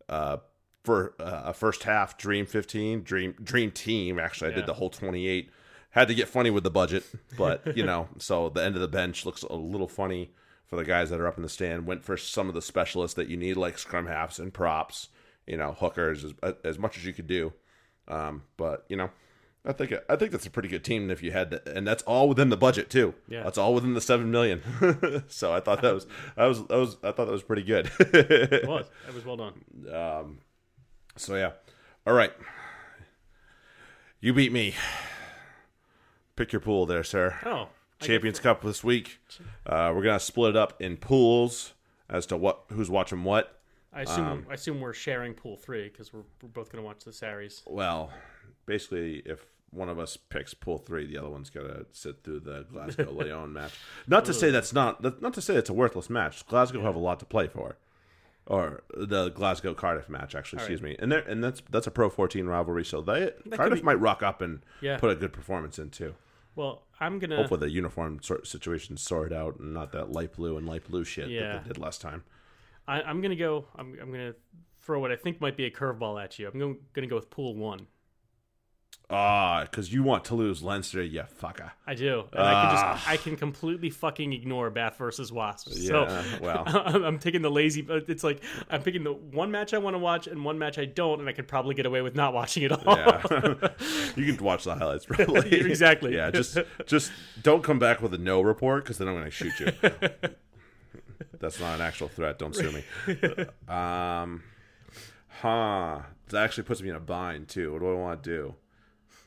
uh, for uh, a first half Dream 15, Dream Dream Team. Actually, I Yeah. did the whole 28. Had to get funny with the budget, but you know, so the end of the bench looks a little funny for the guys that are up in the stand. Went for some of the specialists that you need, like scrum halves and props. You know, hookers as, as much as you could do. Um, but you know, I think I think that's a pretty good team. If you had, to, and that's all within the budget too. Yeah. that's all within the seven million. so I thought that was that was that was I thought that was pretty good. it was. It was well done. Um, so yeah, all right. You beat me. Pick your pool there, sir. Oh, I Champions Cup this week. Uh, we're gonna split it up in pools as to what who's watching what. I assume Um, I assume we're sharing pool three because we're, we're both going to watch the Sarries. Well, basically, if one of us picks pool three, the other one's gotta sit through the Glasgow Lyon match. Not to say that's not that- not to say it's a worthless match. Glasgow have a lot to play for, or the Glasgow Cardiff match, actually. excuse me, and there and that's that's a Pro 14 rivalry, so they Cardiff be- might rock up and Yeah. put a good performance in too. Well, I'm gonna. Hopefully, the uniform sort situation sorted out and not that light blue and light blue shit Yeah. that they did last time. I, I'm gonna go. I'm, I'm gonna throw what I think might be a curveball at you. I'm going, gonna go with pool one. Ah, because you want to lose Leinster, you fucker. I do, and I can Ah. just I can completely fucking ignore Bath versus Wasps. So Yeah, well. I'm, I'm taking the lazy. But it's like I'm picking the one match I want to watch and one match I don't, and I could probably get away with not watching it all. Yeah, you can watch the highlights probably. Exactly. Yeah, just just don't come back with a no report because then I'm going to shoot you. That's not an actual threat. Don't sue me. Um, huh. That actually puts me in a bind too. What do I want to do?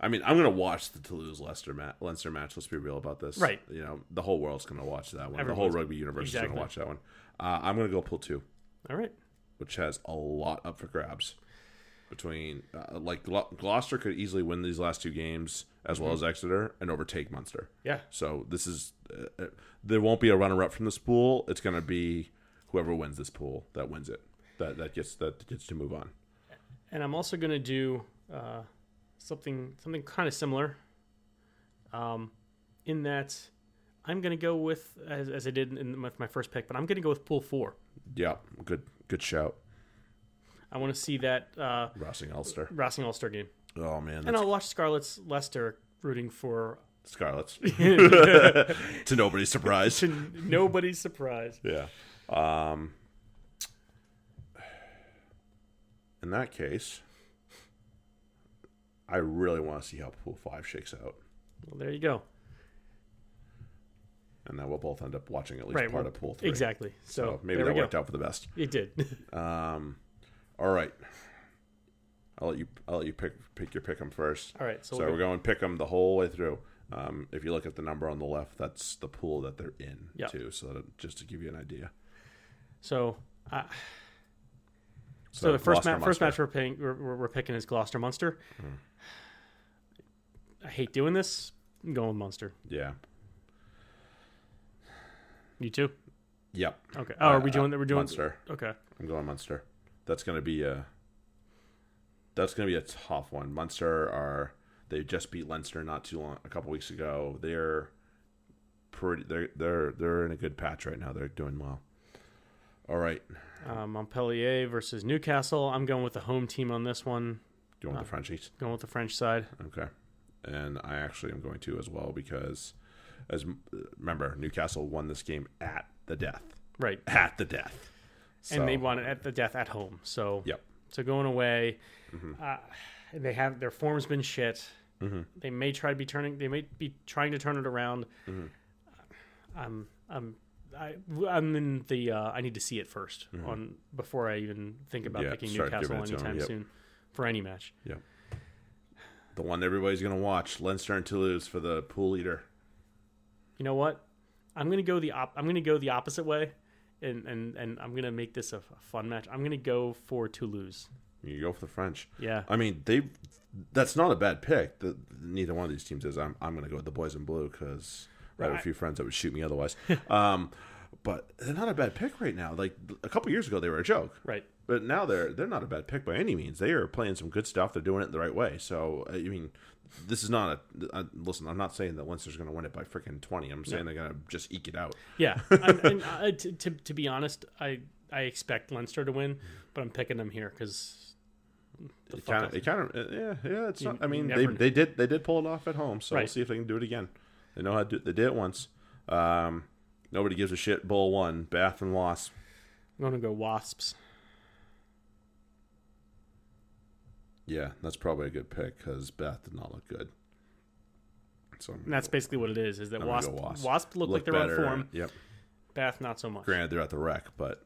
I mean, I'm going to watch the Toulouse Leicester match. Leinster match. Let's be real about this. Right. You know, the whole world's going to watch that one. the whole rugby universe is gonna watch that one. Uh, I'm going to go pull two all right. which has a lot up for grabs. Between uh, like Glo- Gloucester could easily win these last two games as well as Exeter and overtake Munster. Yeah. So this is uh, uh, there won't be a runner up from this pool. It's going to be whoever wins this pool that wins it. That that gets that gets to move on. and I'm also gonna do uh, something something kind of similar. Um, in that, I'm gonna go with as, as I did in, with my first pick, but I'm gonna go with pool four. Yeah, good good shout. I want to see that uh, Racing Ulster. Racing Ulster game, Oh man, and I'll watch Scarlet's Leicester rooting for Scarlets. to nobody's surprise. to nobody's surprise. Yeah. Um, in that case, I really want to see how Pool Five shakes out, Well, there you go. and then we'll both end up watching at least Right, part of Pool Three. Exactly. So, So maybe that worked go. out for the best. It did. Um, all right. I'll let you. I'll let you pick pick your pick'em first. All right. So, So we'll we're go- going pick'em the whole way through. Um, if you look at the number on the left, that's the pool that they're in Yeah. too. So that, just to give you an idea. so, uh, so, the first first match we're, picking, we're, we're we're picking is Gloucester Munster. Hmm. I hate doing this. I'm going with Munster. Yeah. You too? Yep. Okay. Oh, are we Uh, doing that? We're doing Munster. Okay. I'm going Munster. That's going to be a. That's going to be a tough one. Munster are they just beat Leinster not too long a couple weeks ago. They're pretty. They're they're they're in a good patch right now. They're doing well. All right, Uh, Montpellier versus Newcastle. I'm going with the home team on this one. going Uh, with the Frenchies. Going with the French side. Okay, and I actually am going to as well because, as remember, Newcastle won this game at the death. Right. At the death. and they won it at the death at home. So Yep. So going away, Mm-hmm. uh, they have their form's been shit. Mhm. They may try to be turning. They may be trying to turn it around. Mm-hmm. I'm I'm I, I'm in the. Uh, I need to see it 1st on before I even think about Mm-hmm. Yeah, picking Newcastle giving it to 'em, anytime yep. soon for any match. The one everybody's going to watch: Leinster and Toulouse for the pool leader. You know what? I'm gonna go the op- I'm gonna go the opposite way, and and and I'm gonna make this a, fun match. I'm gonna go for Toulouse. You go for the French. Yeah. I mean, they. That's not a bad pick. The, neither one of these teams is. I'm. I'm going to go with the boys in blue because I have a few friends that would shoot me otherwise. um, but they're not a bad pick right now. Like a couple years ago, they were a joke. Right. But now they're they're not a bad pick by any means. They are playing some good stuff. They're doing it the right way. So I mean, this is not a. Uh, listen, I'm not saying that Leinster's going to win it by freaking twenty. I'm saying they're going to just eke it out. Yeah, I'm, and uh, to, to to be honest, I I expect Leinster to win, but I'm picking them here because It kind of, it kind of, yeah, yeah. It's You- not. I mean, they, they did they did pull it off at home. So we'll see if they can do it again. They know how to do. it. They did it once. Um, nobody gives a shit. Bull one. Bath and Wasp. I'm gonna go Wasps. Yeah, that's probably a good pick because Bath did not look good. So that's basically what it is. Is that Wasp, go Wasp. Wasp look, like they're better. on form. Yep. Bath not so much. Granted, they're at the Rec, but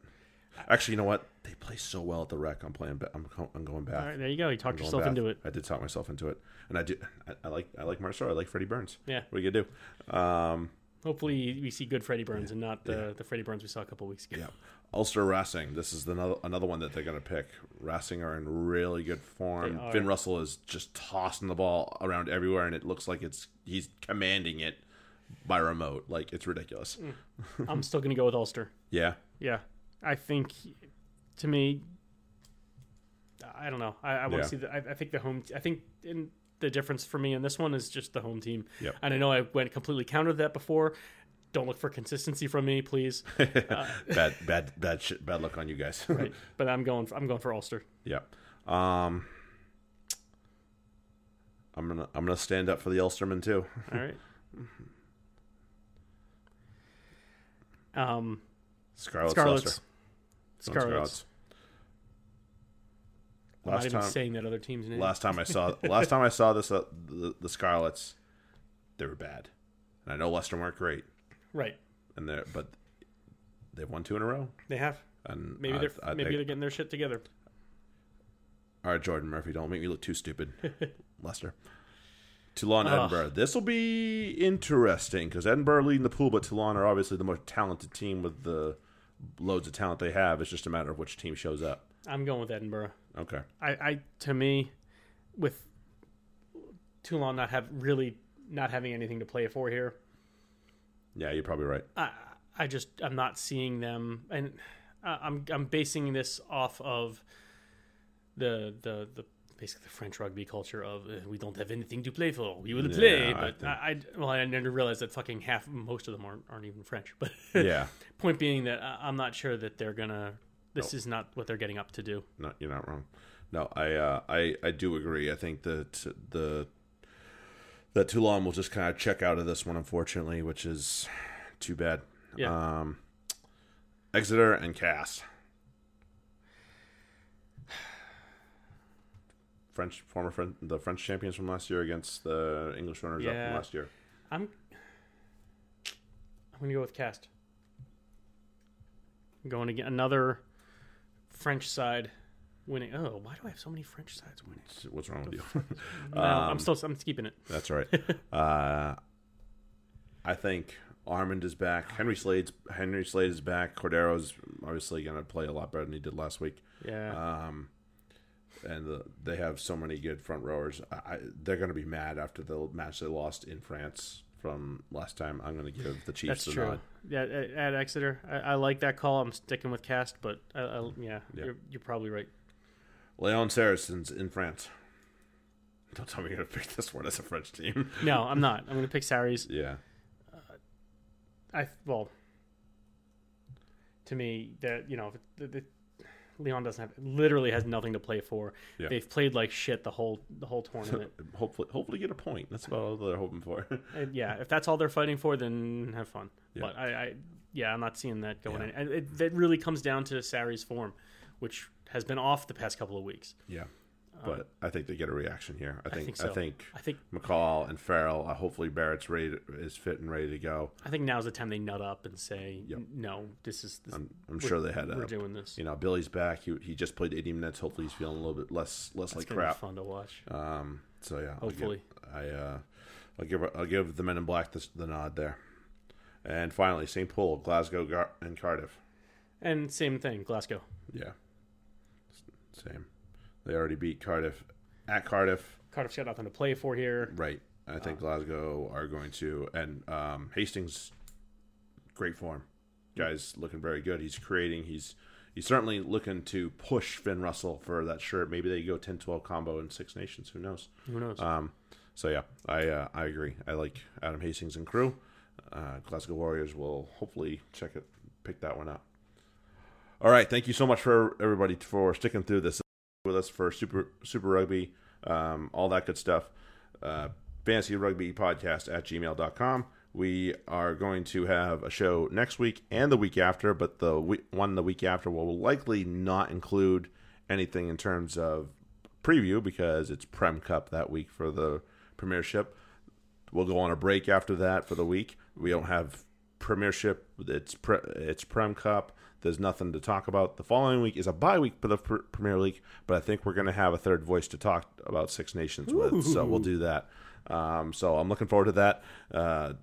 actually, you know what? They play so well at the Rec. I'm playing. I'm, I'm going Bath. All right, there you go. You talked yourself Bath. into it. I did talk myself into it, and I do. I, I like. I like Marcel. I like Freddie Burns. Yeah. What are you gonna do? Um, Hopefully, we see good Freddie Burns and not the the Freddie Burns we saw a couple weeks ago. Yeah. Ulster Racing. This is another another one that they're going to pick. Racing are in really good form. Finn Russell is just tossing the ball around everywhere, and it looks like it's he's commanding it by remote. Like it's ridiculous. Mm. I'm still gonna go with Ulster. Yeah. Yeah, I think to me, I don't know. I, I want to Yeah. see the. I, I think the home. I think in the difference for me in this one is just the home team. Yep. And I know I went completely counter to that before. Don't look for consistency from me, please. bad bad bad shit. Bad luck on you guys. right. But I'm going. For, I'm going for Ulster. yeah. Um. I'm gonna I'm gonna stand up for the Ulsterman too. All right. Um, Scarlets. Scarlets. Ulster. Scarlets. Scarlets. I'm not Last even time- saying that other team's name. last time I saw last time I saw this uh, the, the Scarlets, they were bad, and I know Leicester weren't great, right. and they but they've won two in a row, They have. and Maybe I- they're I maybe think- they're getting their shit together. all right, Jordan Murphy, don't make me look too stupid, Leicester. Toulon, Ugh. Edinburgh. This will be interesting because Edinburgh leading the pool, but Toulon are obviously the most talented team with the loads of talent they have. It's just a matter of which team shows up. I'm going with Edinburgh. Okay. I, I to me, with Toulon not have really not having anything to play for here, Yeah, you're probably right. I I just I'm not seeing them, and I- I'm I'm basing this off of the the the basically the French rugby culture of uh, we don't have anything to play for, we will Yeah, play. I But think- I, I well I never realized that fucking half most of them aren't aren't even French. But Yeah. point being that I- I'm not sure that they're gonna This is not what they're getting up to do. No, you're not wrong. No, I uh, I I do agree. I think that the that Toulon will just kind of check out of this one, unfortunately, which is too bad. Yeah. Um, Exeter and Cass. French former friend, the French champions from last year against the English runners up from last year. I'm I'm gonna go with cast. I'm going to get another French side winning. Oh, why do I have so many French sides winning? What's wrong with you? No, I'm still I'm keeping it. That's right. uh, I think Armand is back. Henry Slade's Henry Slade is back. Cordero's obviously going to play a lot better than he did last week. Yeah, Um, and the, they have so many good front rowers. I, I, they're going to be mad after the match they lost in France from last time. I'm going to give the Chiefs that's the true. nod. Yeah, at, at Exeter, I, I like that call. I'm sticking with cast, but I, I, yeah, Yeah. You're, you're probably right. Lyon Saracens in France. Don't tell me you're going to pick this one as a French team. No, I'm not. I'm going to pick Sarries. yeah. I well, to me, that you know, the, the, Lyon doesn't have literally has nothing to play for. Yeah. They've played like shit the whole the whole tournament. hopefully, hopefully get a point. That's about all they're hoping for. And yeah, if that's all they're fighting for, then have fun. Yeah. But I, I, yeah, I'm not seeing that going Yeah. in. And it, that really comes down to Sarries' form, which has been off the past couple of weeks. yeah. But I think they get a reaction here. I think think I think I think McCall and Farrell. Uh, hopefully Barritt's ready is fit and ready to go. I think now's the time they nut up and say, Yep. no, this is this, I'm, I'm sure they had we're a. doing this. You know, Billy's back. He, he just played 80 minutes. Hopefully, he's feeling a little bit less less It's like crap. fun to watch. Um. So yeah, I'll give- Hopefully. I uh, I'll give I'll give the Men in Black the, the nod there. And finally, St. Paul, Glasgow, Gar- and Cardiff. And same thing, Glasgow. Yeah, same. They already beat Cardiff at Cardiff. Cardiff's got nothing to play for here. Right. I think Glasgow are going to, and um, Hastings, great form. Guy's looking very good. He's creating. He's he's certainly looking to push Finn Russell for that shirt. Maybe they go 10-12 combo in Six Nations. Who knows? Who knows? Um, so yeah, I uh, I agree. I like Adam Hastings and crew. Uh, Glasgow Warriors will hopefully check it, pick that one up. All right, thank you so much for everybody for sticking through this with us for Super Super Rugby, um, all that good stuff. Uh, Fantasy Rugby Podcast at gmail.com. We are going to have a show next week and the week after, but the we- one the week after will likely not include anything in terms of preview because it's Prem Cup that week for the Premiership. We'll go on a break after that for the week. We don't have Premiership. It's pre, it's Prem Cup. There's nothing to talk about. The following week is a bye week for the Premier League, but I think we're going to have a third voice to talk about Six Nations with. So we'll do that. Um, so I'm looking forward to that. Uh,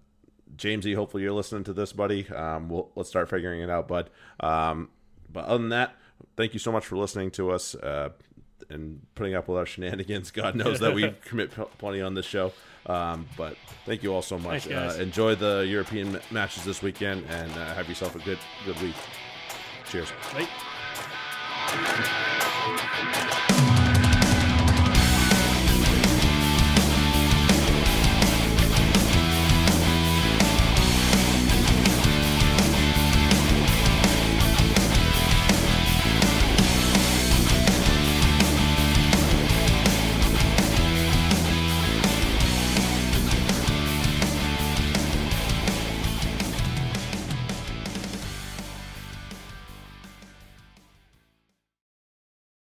Jamesy, hopefully you're listening to this, buddy. Um, we'll let's start figuring it out, bud. Um, but other than that, thank you so much for listening to us uh, and putting up with our shenanigans. God knows that we commit p- plenty on this show. Um, but thank you all so much. Thanks. Uh, enjoy the European matches this weekend and uh, have yourself a good good week. Cheers. Bye.